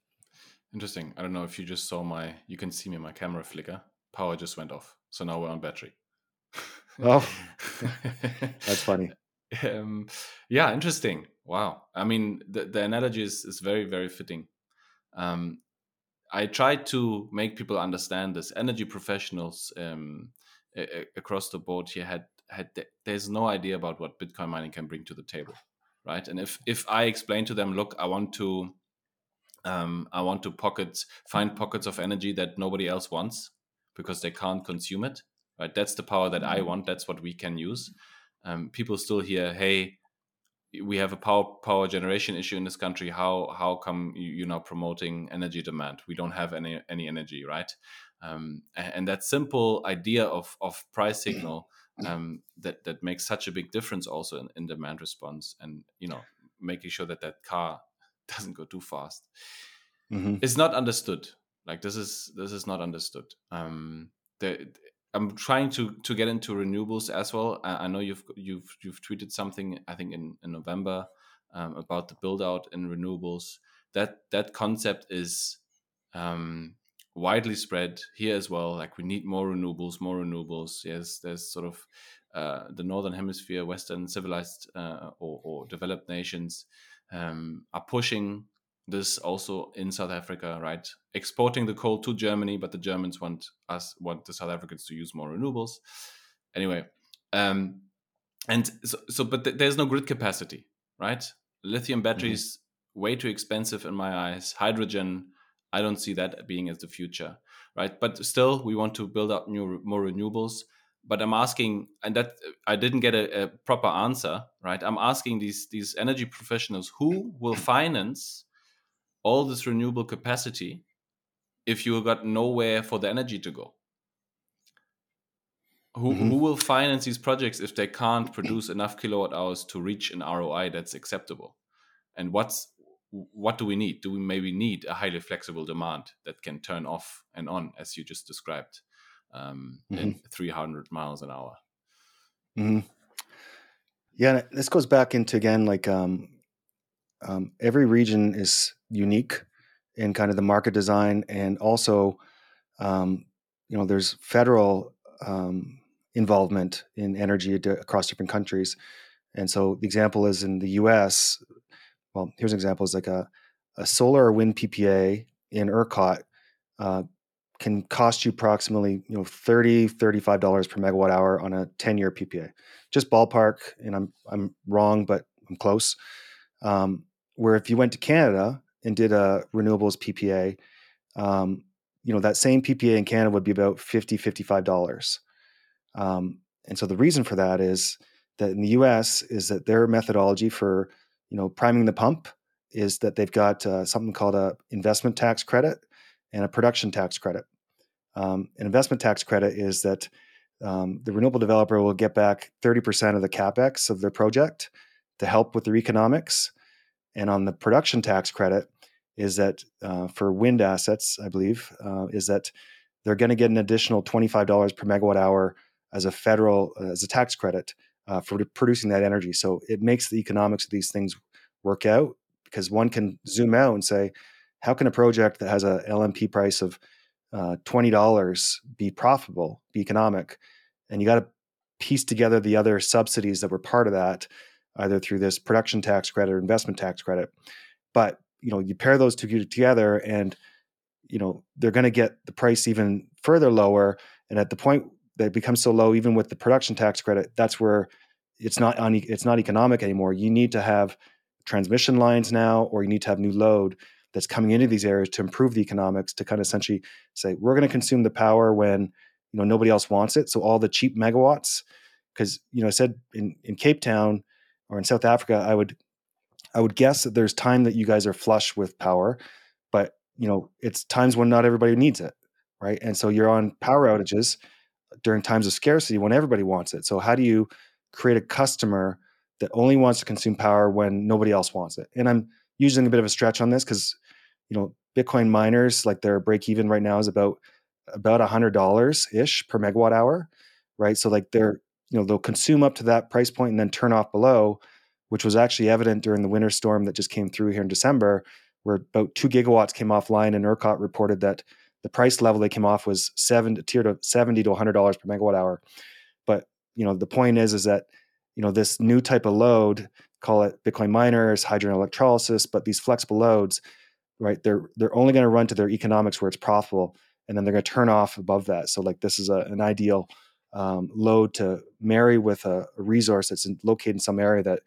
Interesting. I don't know if you just saw my you can see me my camera flicker. Power just went off. So now we're on battery. Oh. [LAUGHS] That's funny. Um, yeah interesting. Wow. I mean the, the analogy is, is very very fitting. Um, I try to make people understand this. Energy professionals um, a- across the board here had had there's no idea about what Bitcoin mining can bring to the table, right? And if if I explain to them, look, I want to um, I want to pocket find pockets of energy that nobody else wants because they can't consume it, right? That's the power that I mm-hmm. want. That's what we can use. Um, people still hear, hey, we have a power power generation issue in this country. How how come you, are now promoting energy demand? We don't have any any energy, right? Um, and, and, that simple idea of of price signal um, that that makes such a big difference also in, in, demand response, and you know making sure that that car [LAUGHS] doesn't go too fast mm-hmm. is not understood. Like this is this is not understood. Um, the, I'm trying to to get into renewables as well. I, I know you've you've you've tweeted something I think in, in November um, about the build out in renewables. That that concept is um, widely spread here as well. Like we need more renewables, more renewables. Yes, there's sort of uh, the northern hemisphere, Western civilized uh, or, or, developed nations um, are pushing this also in South Africa, right? Exporting the coal to Germany, but the Germans want us want the South Africans to use more renewables. Anyway, um, and so, so but th- there's no grid capacity, right? Lithium mm-hmm. batteries mm-hmm. way too expensive in my eyes. Hydrogen, I don't see that being as the future, right? But still, we want to build up new more renewables. But I'm asking, and that I didn't get a, a proper answer, right? I'm asking these these energy professionals who will finance all this renewable capacity if you got nowhere for the energy to go? Who, mm-hmm. who will finance these projects if they can't produce enough kilowatt hours to reach an ROI that's acceptable? And what's what do we need? Do we maybe need a highly flexible demand that can turn off and on, as you just described, um, mm-hmm. in 300 miles an hour? Mm-hmm. Yeah, this goes back into again like um, um, every region is unique in kind of the market design and also um, you know there's federal um, involvement in energy across different countries and so the example is in the us well here's an example is like a, a solar or wind ppa in ercot uh, can cost you approximately you know 30 35 dollars per megawatt hour on a 10 year ppa just ballpark and i'm i'm wrong but i'm close um, where if you went to canada and did a renewables PPA, um, you know, that same PPA in Canada would be about 50 $55. Um, and so the reason for that is that in the US is that their methodology for, you know, priming the pump is that they've got uh, something called a investment tax credit and a production tax credit. Um, an investment tax credit is that um, the renewable developer will get back 30% of the capex of their project to help with their economics and on the production tax credit, is that uh, for wind assets, I believe, uh, is that they're going to get an additional $25 per megawatt hour as a federal, as a tax credit uh, for producing that energy. So it makes the economics of these things work out because one can zoom out and say, how can a project that has a LMP price of uh, $20 be profitable, be economic? And you got to piece together the other subsidies that were part of that either through this production tax credit or investment tax credit. But you know, you pair those two together, and you know they're going to get the price even further lower. And at the point that it becomes so low, even with the production tax credit, that's where it's not un- it's not economic anymore. You need to have transmission lines now, or you need to have new load that's coming into these areas to improve the economics. To kind of essentially say we're going to consume the power when you know nobody else wants it. So all the cheap megawatts, because you know I said in in Cape Town or in South Africa, I would I would guess that there's time that you guys are flush with power, but you know it's times when not everybody needs it, right? And so you're on power mm-hmm. outages during times of scarcity when everybody wants it. So how do you create a customer that only wants to consume power when nobody else wants it? And I'm using a bit of a stretch on this because you know Bitcoin miners like their break even right now is about about a hundred dollars ish per megawatt hour, right? So like they're you know they'll consume up to that price point and then turn off below which was actually evident during the winter storm that just came through here in december where about two gigawatts came offline and ercot reported that the price level they came off was seven tier to 70 to 100 dollars per megawatt hour. But you know the point is is that you know this new type of load call it bitcoin miners hydrogen electrolysis but these flexible loads right they're they're only going to run to their economics where it's profitable and then they're going to turn off above that. So like this is a, an ideal um, load to marry with a, a resource that's in, located in some area that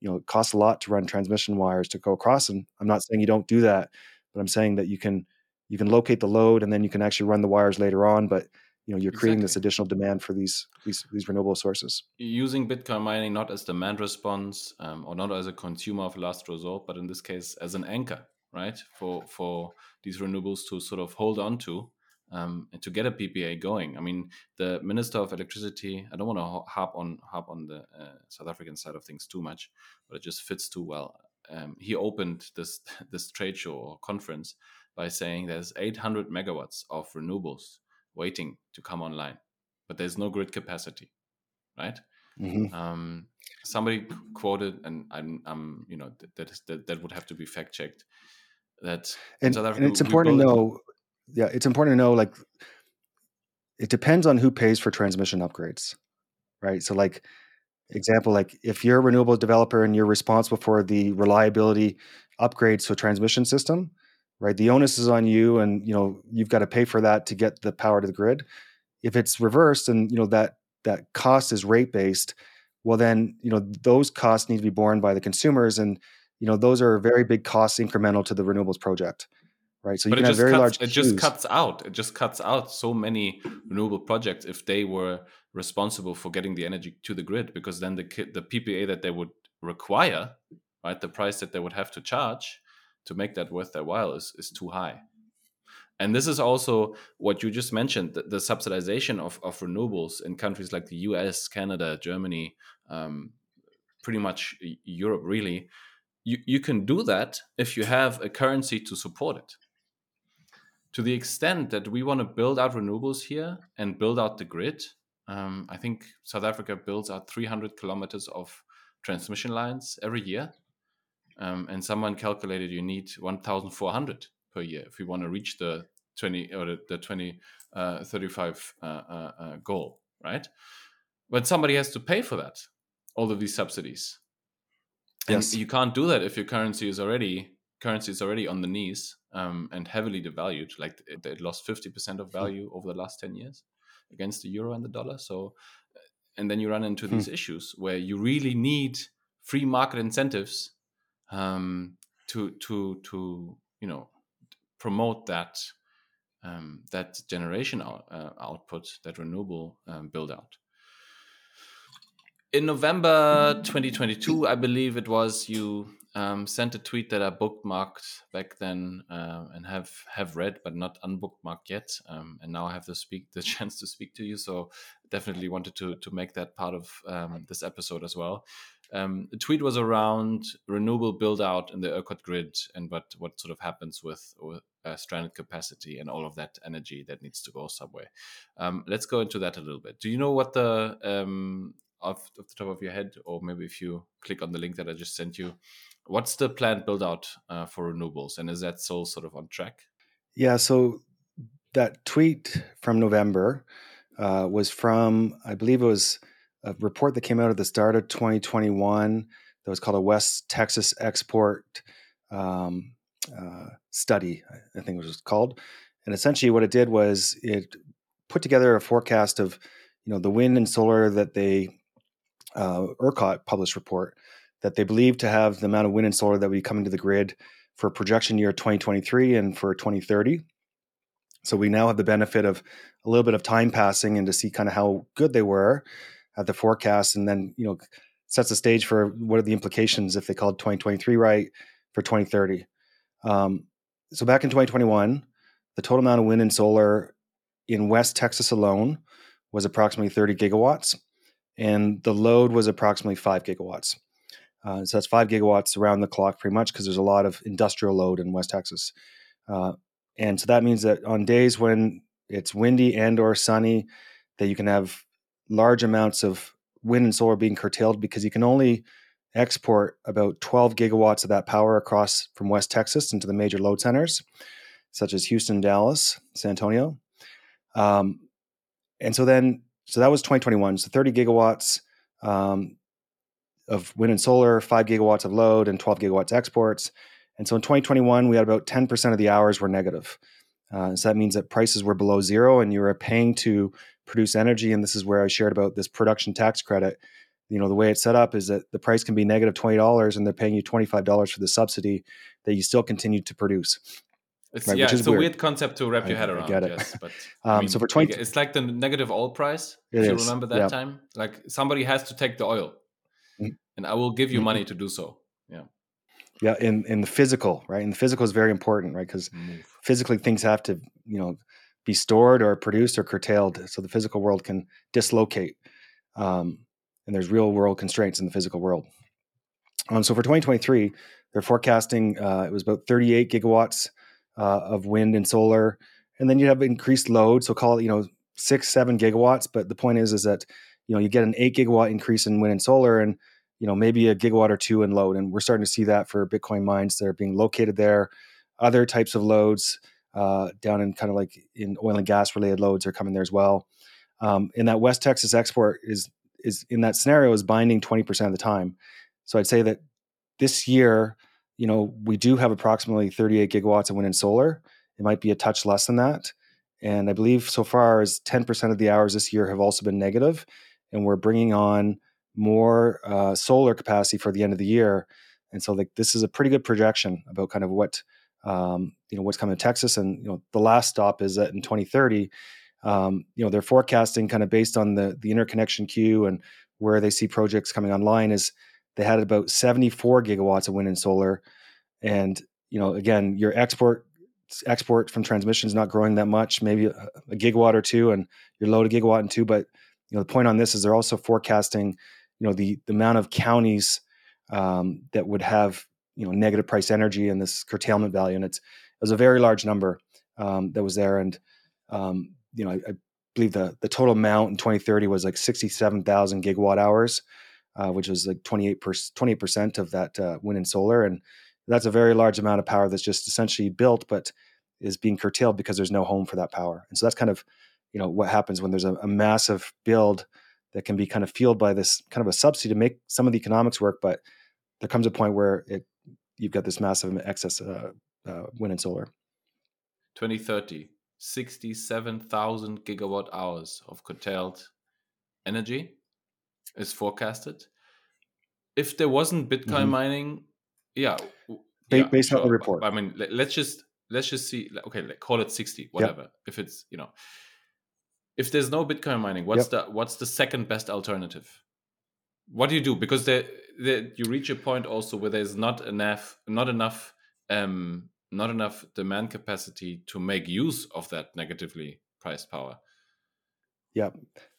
you know costs a lot to run transmission wires to go across. And i'm not saying you don't do that but i'm saying that you can you can locate the load and then you can actually run the wires later on but you know you're exactly. creating this additional demand for these these these renewable sources using bitcoin mining not as demand response um, or not as a consumer of last resort but in this case as an anchor right for for these renewables to sort of hold on to um, and to get a PPA going. I mean, the Minister of Electricity. I don't want to harp on harp on the uh, South African side of things too much, but it just fits too well. Um, he opened this [LAUGHS] this trade show or conference by saying there's 800 megawatts of renewables waiting to come online, but there's no grid capacity, right? Mm-hmm. Um, somebody quoted, and I'm, I'm you know, that, that that would have to be fact checked. That and, and it's important to know yeah, it's important to know like it depends on who pays for transmission upgrades, right? So like example, like if you're a renewable developer and you're responsible for the reliability upgrades to a transmission system, right? The onus is on you, and you know you've got to pay for that to get the power to the grid. If it's reversed, and you know that that cost is rate based, well then you know those costs need to be borne by the consumers, and you know those are very big costs incremental to the renewables project right? So you but can have very cuts, large. It just cuts out. It just cuts out so many renewable projects if they were responsible for getting the energy to the grid, because then the the PPA that they would require, right, the price that they would have to charge to make that worth their while is is too high. And this is also what you just mentioned the, the subsidization of, of renewables in countries like the US, Canada, Germany, um, pretty much Europe, really. You, you can do that if you have a currency to support it to the extent that we want to build out renewables here and build out the grid, um, I think South Africa builds out 300 kilometers of transmission lines every year. Um, and someone calculated you need 1,400 per year if we want to reach the 20 or the, the 2035 uh, uh, uh, goal, right? But somebody has to pay for that, all of these subsidies. And yes. you can't do that if your currency is already currency is already on the knees um, and heavily devalued. Like it, it lost 50% of hmm. value over the last 10 years against the euro and the dollar. So, uh, and then you run into these hmm. issues where you really need free market incentives um, to to to you know promote that um, that generation out, uh, output, that renewable um, build out. In November 2022, I believe it was, you um, sent a tweet that I bookmarked back then uh, and have have read, but not unbookmarked yet. Um, and now I have to speak [LAUGHS] the chance to speak to you. So definitely wanted to to make that part of um, this episode as well. Um, the tweet was around renewable build out in the ERCOT grid and what what sort of happens with, with uh, stranded capacity and all of that energy that needs to go somewhere. Um, let's go into that a little bit. Do you know what the um, off, off the top of your head, or maybe if you click on the link that I just sent you, What's the planned build out uh, for renewables, and is that still sort of on track? Yeah, so that tweet from November uh, was from, I believe it was a report that came out at the start of 2021 that was called a West Texas Export um, uh, Study, I think it was called. And essentially, what it did was it put together a forecast of, you know, the wind and solar that they uh, ERCOT published report that they believe to have the amount of wind and solar that would be coming to the grid for projection year 2023 and for 2030. So we now have the benefit of a little bit of time passing and to see kind of how good they were at the forecast, and then you know sets the stage for what are the implications if they called 2023 right for 2030. Um, so back in 2021, the total amount of wind and solar in West Texas alone was approximately 30 gigawatts, and the load was approximately five gigawatts. Uh, so that's five gigawatts around the clock, pretty much, because there's a lot of industrial load in West Texas. Uh, and so that means that on days when it's windy and or sunny, that you can have large amounts of wind and solar being curtailed because you can only export about 12 gigawatts of that power across from West Texas into the major load centers, such as Houston, Dallas, San Antonio. Um, and so then, so that was 2021. So 30 gigawatts. Um, of wind and solar, five gigawatts of load, and 12 gigawatts exports. And so in 2021, we had about 10% of the hours were negative. Uh, so that means that prices were below zero and you were paying to produce energy. And this is where I shared about this production tax credit. You know, the way it's set up is that the price can be negative $20 and they're paying you $25 for the subsidy that you still continue to produce. It's, right, yeah, it's a weird. weird. concept to wrap your head around. I get it. Yes, but [LAUGHS] um, I mean, so for 20, it's like the negative oil price. If you remember that yeah. time, like somebody has to take the oil and I will give you mm-hmm. money to do so. Yeah. In in the physical, right? And the physical is very important, right? Because physically things have to, you know, be stored or produced or curtailed, so the physical world can dislocate. Um, and there's real world constraints in the physical world. Um, so for 2023, they're forecasting uh, it was about 38 gigawatts uh, of wind and solar, and then you have increased load. So call it, you know, six, seven gigawatts. But the point is, is that you know you get an eight gigawatt increase in wind and solar, and you know maybe a gigawatt or two in load and we're starting to see that for bitcoin mines that are being located there other types of loads uh, down in kind of like in oil and gas related loads are coming there as well um, and that west texas export is is in that scenario is binding 20% of the time. So I'd say that this year, you know, we do have approximately 38 gigawatts of wind and solar. It might be a touch less than that. And I believe so far as 10% of the hours this year have also been negative, and we're bringing on more uh, solar capacity for the end of the year. And so, like, this is a pretty good projection about kind of what um, you know what's coming to Texas. And you know, the last stop is that in 2030, um, you know, they're forecasting kind of based on the the interconnection queue and where they see projects coming online is they had about 74 gigawatts of wind and solar. And you know, again, your export export from transmission is not growing that much, maybe a, gigawatt or two, and you're low to gigawatt and two. But you know, the point on this is they're also forecasting, you know, the the amount of counties um, that would have you know negative price energy and this curtailment value, and it's it was a very large number um, that was there, and um, you know, I, I, believe the the total amount in 2030 was like 67,000 gigawatt hours, uh, which was like 28 percent of that uh, wind and solar, and that's a very large amount of power that's just essentially built, but is being curtailed because there's no home for that power. And so that's kind of, you know, what happens when there's a, a massive build that can be kind of fueled by this kind of a subsidy to make some of the economics work, but there comes a point where it you've got this massive excess uh, uh, wind and solar. 2030, 67,000 gigawatt hours of curtailed energy is forecasted. If there wasn't Bitcoin mm-hmm. mining, yeah, yeah, based sure. on the report. I mean, let's just let's just see. Okay, like call it sixty, whatever. Yep. If it's you know, if there's no Bitcoin mining, what's yep. the what's the second best alternative? What do you do? Because there, there, you reach a point also where there's not enough, not enough, um, not enough demand capacity to make use of that negatively priced power. Yeah.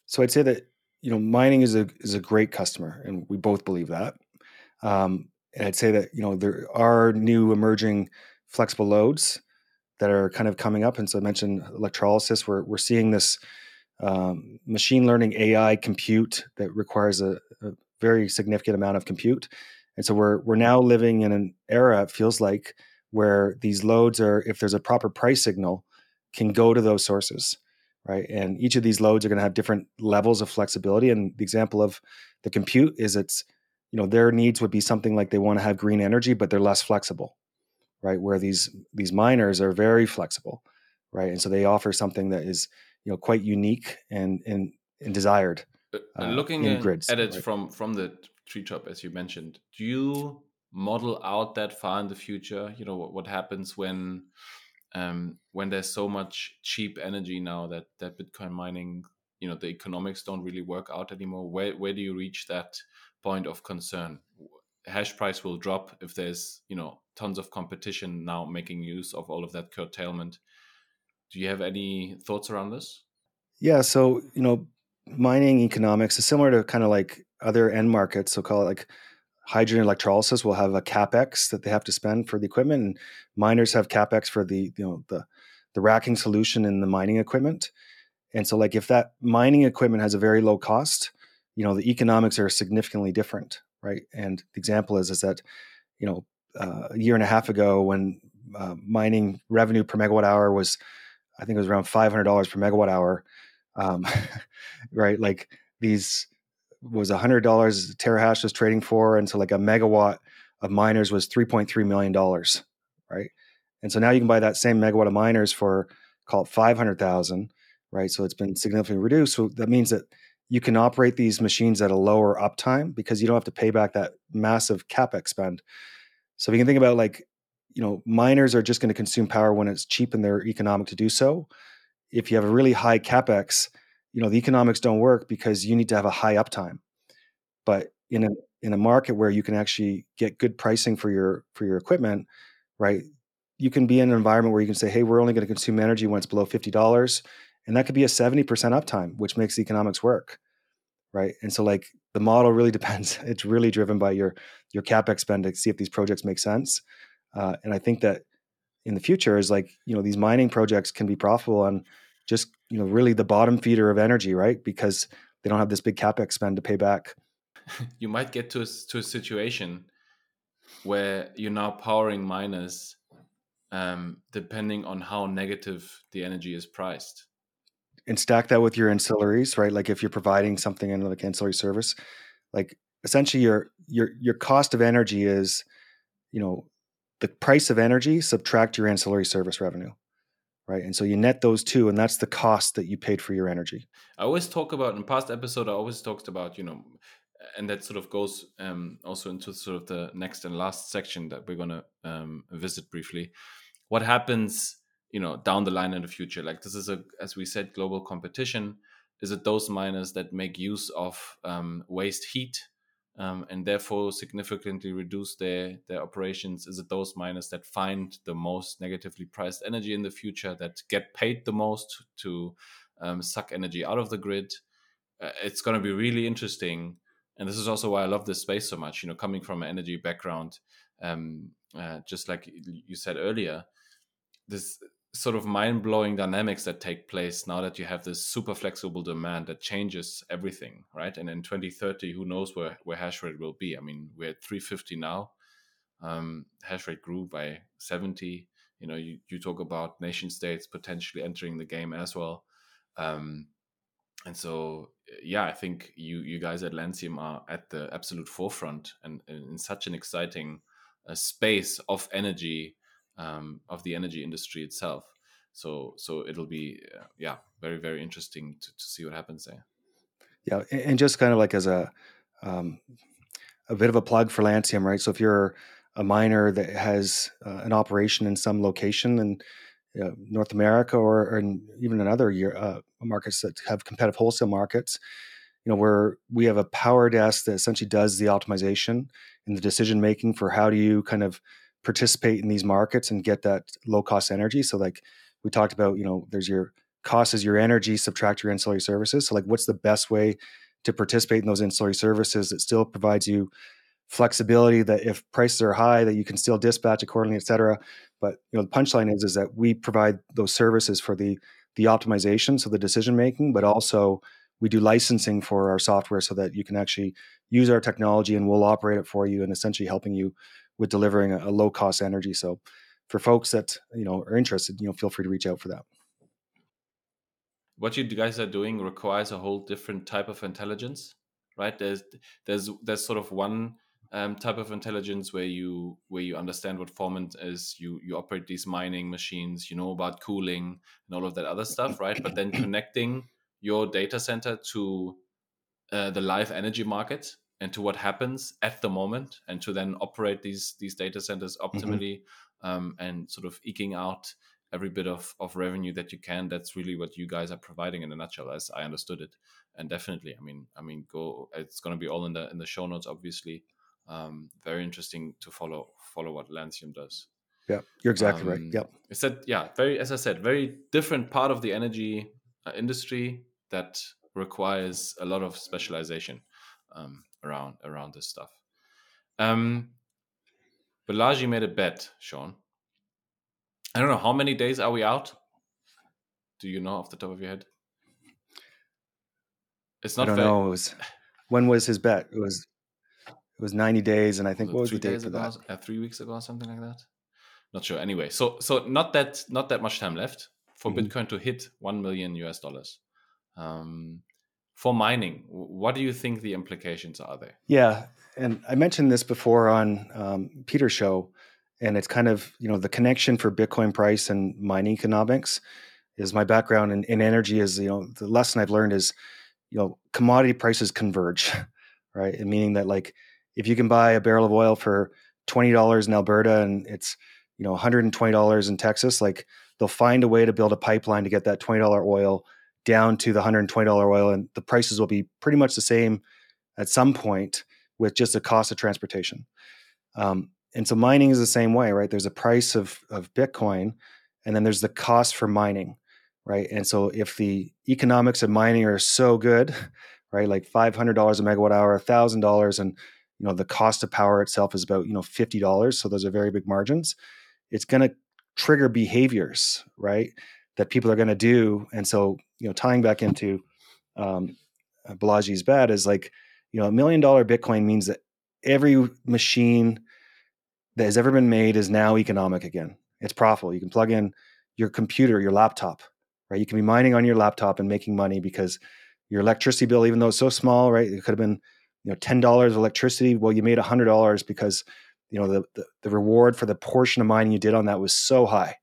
So I'd say that you know mining is a is a great customer, and we both believe that. Um, and I'd say that you know there are new emerging flexible loads that are kind of coming up. And so I mentioned electrolysis. We're we're seeing this um, machine learning AI compute that requires a, a, very significant amount of compute. And so we're we're now living in an era. It feels like where these loads are, if there's a proper price signal, can go to those sources, right? And each of these loads are going to have different levels of flexibility. And the example of the compute is it's you know their needs would be something like they want to have green energy but they're less flexible right where these these miners are very flexible right and so they offer something that is you know quite unique and and, and desired uh, uh looking in grids, at it right? from from the treetop as you mentioned do you model out that far in the future? You know what, what happens when um, when there's so much cheap energy now that that bitcoin mining you know the economics don't really work out anymore? Where where do you reach that point of concern? Hash price will drop if there's you know tons of competition now making use of all of that curtailment do you have any thoughts around this? Yeah so you know mining economics is similar to kind of like other end markets so call it like hydrogen electrolysis will have a capex that they have to spend for the equipment and miners have capex for the you know the the racking solution and the mining equipment. And so like if that mining equipment has a very low cost you know the economics are significantly different right? And the example is is that you know uh, a year and a half ago when uh, mining revenue per megawatt hour was i think it was around $500 per megawatt hour um, [LAUGHS] right? Like these was $100 terahash was trading for and so like a megawatt of miners was $3.3 million right? And so now you can buy that same megawatt of miners for call it 500000 right? So it's been significantly reduced. So that means that you can operate these machines at a lower uptime because you don't have to pay back that massive capex spend. So if you can think about like, you know, miners are just going to consume power when it's cheap and they're economic to do so. If you have a really high capex, you know, the economics don't work because you need to have a high uptime. But in a in a market where you can actually get good pricing for your for your equipment, right? You can be in an environment where you can say, "Hey, we're only going to consume energy when it's below fifty dollars," and that could be a 70% uptime which makes the economics work right and so like the model really [LAUGHS] depends it's really driven by your your capex spend to see if these projects make sense uh, and i think that in the future is like you know these mining projects can be profitable on just you know really the bottom feeder of energy right? Because they don't have this big capex spend to pay back. [LAUGHS] You might get to a, to a situation where you're now powering miners um, depending on how negative the energy is priced. And stack that with your ancillaries, right? Like if you're providing something in like ancillary service, like essentially your your your cost of energy is, you know, the price of energy subtract your ancillary service revenue, right? And so you net those two, and that's the cost that you paid for your energy. I always talk about in past episode. I always talked about you know, and that sort of goes um, also into sort of the next and last section that we're gonna um, visit briefly. What happens you know down the line in the future like this is a as we said global competition is it those miners that make use of um, waste heat um, and therefore significantly reduce their their operations is it those miners that find the most negatively priced energy in the future that get paid the most to um, suck energy out of the grid. Uh, it's going to be really interesting and this is also why i love this space so much you know coming from an energy background um, uh, just like you said earlier this sort of mind-blowing dynamics that take place now that you have this super flexible demand that changes everything right? And in 2030 who knows where, where hash rate will be? I mean we're at 350 now. Um, hash rate grew by 70 you know you, you talk about nation states potentially entering the game as well. Um, and so yeah i think you you guys at lancium are at the absolute forefront and, and in such an exciting uh, space of energy um, of the energy industry itself. So so it'll be uh, yeah very very interesting to, to see what happens there. Yeah, and just kind of like as a um, a bit of a plug for Lancium, right? So if you're a miner that has uh, an operation in some location in uh, North America or, or in, even in other year, uh, markets that have competitive wholesale markets, you know, where we have a power desk that essentially does the optimization and the decision making for how do you kind of participate in these markets and get that low cost energy. So like we talked about, you know, there's your cost is your energy, subtract your ancillary services. So like what's the best way to participate in those ancillary services that still provides you flexibility that if prices are high that you can still dispatch accordingly, et cetera. But you know, the punchline is is that we provide those services for the the optimization, so the decision making, but also we do licensing for our software so that you can actually use our technology and we'll operate it for you and essentially helping you with delivering a, a low cost energy. So for folks that you know are interested, you know, feel free to reach out for that. What you guys are doing requires a whole different type of intelligence, right? There's there's there's sort of one um, type of intelligence where you where you understand what formant is, you you operate these mining machines, you know about cooling and all of that other stuff, right? But then [COUGHS] connecting your data center to uh, the live energy market and to what happens at the moment and to then operate these these data centers mm-hmm. optimally mm-hmm. um, and sort of eking out every bit of, of revenue that you can. That's really what you guys are providing in a nutshell as i understood it. And definitely i mean i mean go it's going to be all in the in the show notes obviously. Um, very interesting to follow follow what lancium does. Yeah you're exactly um, right yep. it's that yeah very as i said very different part of the energy uh, industry that requires a lot of specialization. Um, around around this stuff. Um, Balaji made a bet, Shaun. I don't know how many days are we out. Do you know off the top of your head? It's not. I don't fair. know. It was when was his bet? It was it was ninety days, and I think what was the date for that? Uh, three weeks ago, or something like that. Not sure. Anyway, so so not that not that much time left for mm-hmm. Bitcoin to hit one million US dollars. Um, for mining, what do you think the implications are there? Yeah, and I mentioned this before on um, Peter's show, and it's kind of you know the connection for Bitcoin price and mining economics is my background in, in energy. Is you know the lesson I've learned is you know commodity prices converge, [LAUGHS] right? And meaning that like if you can buy a barrel of oil for twenty dollars in Alberta and it's you know one hundred and twenty dollars in Texas, like they'll find a way to build a pipeline to get that twenty dollar oil down to the $120 oil, and the prices will be pretty much the same at some point with just the cost of transportation. Um, and so mining is the same way, right? There's a price of, of Bitcoin, and then there's the cost for mining, right? And so if the economics of mining are so good, [LAUGHS] right, like $500 a megawatt hour, $1,000, and you know the cost of power itself is about you know $50, so those are very big margins. It's going to trigger behaviors, right? That people are going to do. And so, you know, tying back into um, uh, Balaji's bet is like, you know, a million dollar Bitcoin means that every machine that has ever been made is now economic again. It's profitable. You can plug in your computer, your laptop, right? You can be mining on your laptop and making money because your electricity bill, even though it's so small, right? It could have been, you know, ten dollars electricity. Well, you made a hundred dollars because you know the, the the reward for the portion of mining you did on that was so high,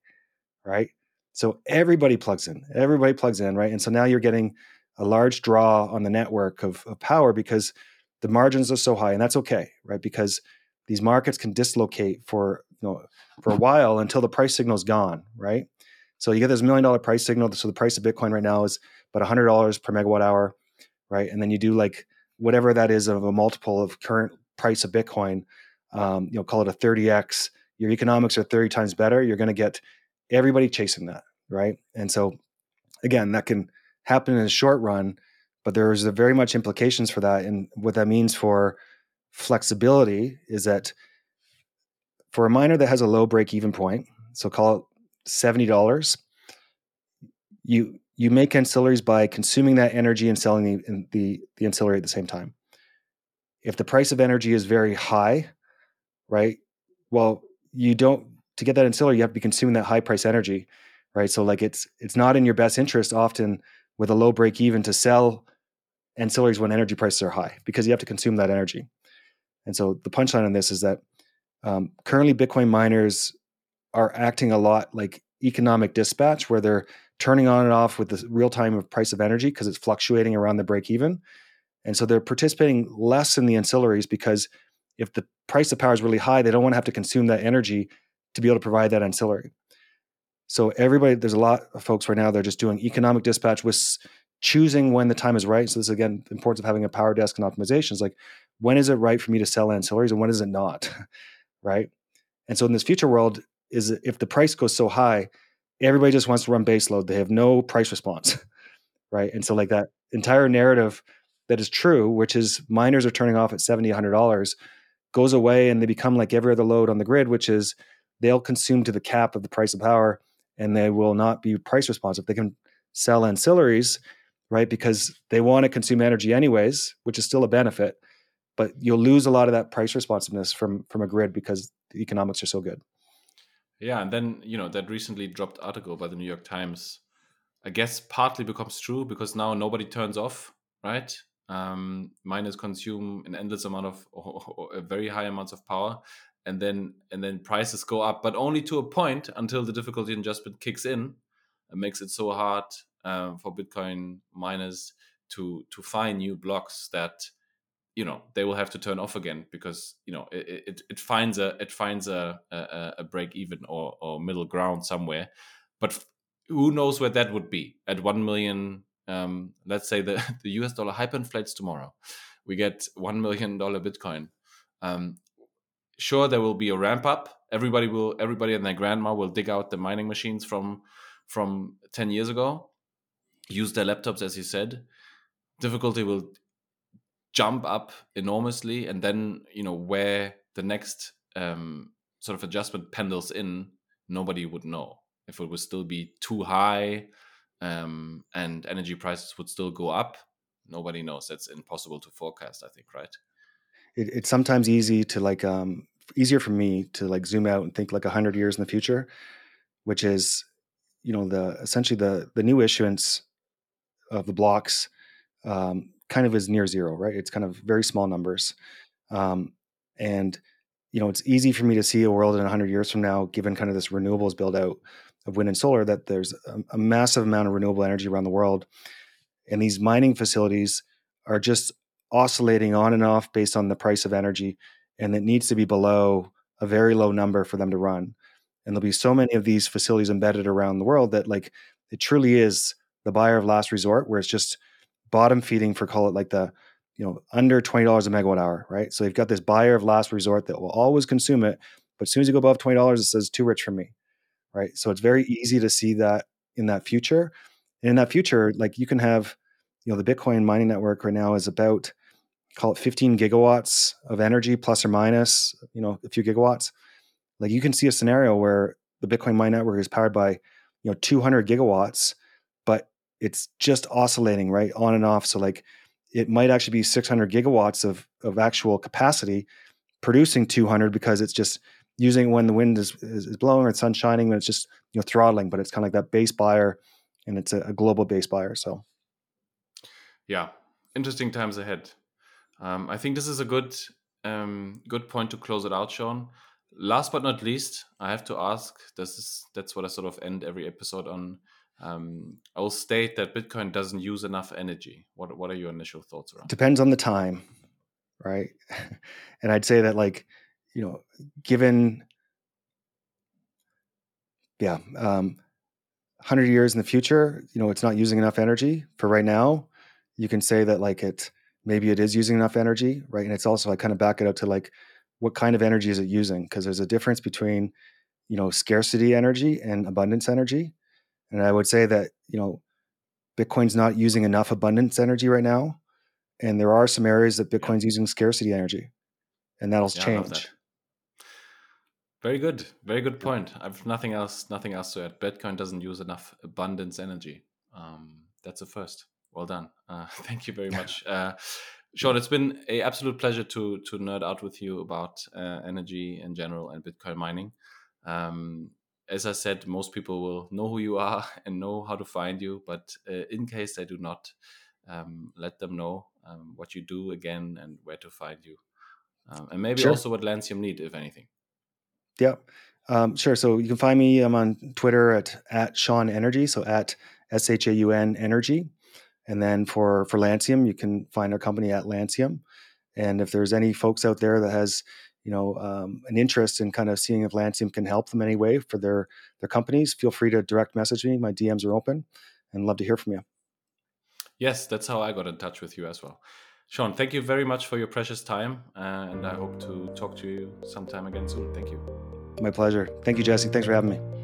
right? So everybody plugs in, everybody plugs in, right? And so now you're getting a large draw on the network of, of power because the margins are so high, and that's okay, right? Because these markets can dislocate for you know for a while until the price signal is gone, right? So you get this million dollar price signal. So the price of Bitcoin right now is about hundred dollars per megawatt hour, right? And then you do like whatever that is of a multiple of current price of Bitcoin. Um, you know, call it a 30x. Your economics are 30 times better. You're going to get everybody chasing that, right? And so, again, that can happen in the short run, but there's very much implications for that. And what that means for flexibility is that for a miner that has a low break even point, so call it seventy dollars, you you make ancillaries by consuming that energy and selling the, the the ancillary at the same time. If the price of energy is very high, right? Well, you don't to get that ancillary, you have to be consuming that high price energy, right? So like it's it's not in your best interest often with a low break even to sell ancillaries when energy prices are high because you have to consume that energy. And so the punchline on this is that um, currently, Bitcoin miners are acting a lot like economic dispatch, where they're turning on and off with the real time of price of energy because it's fluctuating around the break even. And so they're participating less in the ancillaries because if the price of power is really high, they don't want to have to consume that energy to be able to provide that ancillary. So everybody, there's a lot of folks right now they're just doing economic dispatch with choosing when the time is right. So this is again the importance of having a power desk and optimizations. Like when is it right for me to sell ancillaries and when is it not? [LAUGHS] right? And so in this future world, is if the price goes so high, everybody just wants to run base load. They have no price response, [LAUGHS] right? And so like that entire narrative that is true, which is miners are turning off at 70 $100, goes away and they become like every other load on the grid, which is they'll consume to the cap of the price of power and they will not be price responsive. They can sell ancillaries, right? Because they want to consume energy anyways, which is still a benefit but you'll lose a lot of that price responsiveness from from a grid because the economics are so good. Yeah, and then you know that recently dropped article by the New York Times, I guess partly becomes true because now nobody turns off, right? Um, miners consume an endless amount of [LAUGHS] or, or, very high amounts of power, and then and then prices go up, but only to a point until the difficulty adjustment kicks in and makes it so hard uh, for Bitcoin miners to to find new blocks that you know they will have to turn off again because you know it, it, it finds a it finds a, a, a break even or, or middle ground somewhere. But who knows where that would be? At 1 million um, let's say the, [LAUGHS] the us dollar hyperinflates tomorrow we get 1 million dollar bitcoin. Um, sure there will be a ramp up. Everybody will everybody and their grandma will dig out the mining machines from from 10 years ago use their laptops as you said. Difficulty will jump up enormously and then you know where the next um, sort of adjustment pendles in nobody would know. If it would still be too high um, and energy prices would still go up nobody knows. That's impossible to forecast i think right it, it's sometimes easy to like um, easier for me to like zoom out and think like 100 years in the future which is you know the essentially the the new issuance of the blocks um, kind of is near zero, right? It's kind of very small numbers. Um, and, you know, it's easy for me to see a world in 100 years from now, given kind of this renewables build out of wind and solar, that there's a, a massive amount of renewable energy around the world. And these mining facilities are just oscillating on and off based on the price of energy. And it needs to be below a very low number for them to run. And there'll be so many of these facilities embedded around the world that, like, it truly is the buyer of last resort, where it's just bottom feeding for call it like the you know under twenty dollars a megawatt hour, right? So you've got this buyer of last resort that will always consume it, but as soon as you go above twenty dollars, it says too rich for me, right? So it's very easy to see that in that future. And in that future, like you can have, you know, the Bitcoin mining network right now is about call it 15 gigawatts of energy plus or minus, you know, a few gigawatts. Like you can see a scenario where the Bitcoin mine network is powered by, you know, 200 gigawatts but it's just oscillating right on and off. So like it might actually be 600 gigawatts of of actual capacity producing 200 because it's just using when the wind is, is, is blowing or the sun's shining when it's just you know throttling but it's kind of like that base buyer and it's a, a global base buyer. So, yeah, interesting times ahead. Um, I think this is a good um, good point to close it out, Shaun. Last but not least, I have to ask. This is that's what I sort of end every episode on. Um, I will state that Bitcoin doesn't use enough energy. What what are your initial thoughts around? Depends on the time, right? [LAUGHS] and I'd say that like you know, given yeah, um, 100 years in the future, you know, it's not using enough energy. For right now, you can say that like it maybe it is using enough energy, right? And it's also I kind of back it up to like what kind of energy is it using? Because there's a difference between you know scarcity energy and abundance energy. And I would say that you know Bitcoin's not using enough abundance energy right now, and there are some areas that Bitcoin's yeah. using scarcity energy, and that'll yeah, change. Very good. Very good point. I've nothing else. Nothing else to add. Bitcoin doesn't use enough abundance energy. Um, that's a first. Well done. Uh, [LAUGHS] thank you very much, uh, Shaun. It's been a absolute pleasure to to nerd out with you about uh, energy in general and Bitcoin mining. Um, as I said, most people will know who you are [LAUGHS] and know how to find you. But uh, in case they do not, um, let them know um, what you do again and where to find you, um, and maybe sure. also what Lancium need, if anything. Yeah, um, sure. So you can find me. I'm on Twitter at at Shaun Energy. So at S H A U N Energy. And then for for Lancium, you can find our company at Lancium. And if there's any folks out there that has you know um, an interest in kind of seeing if Lancium can help them any way for their their companies, feel free to direct message me. My DMs are open, and love to hear from you. Yes, that's how I got in touch with you as well. Shaun, thank you very much for your precious time, uh, and I hope to talk to you sometime again soon. Thank you. My pleasure. Thank you, Jesse. Thanks for having me.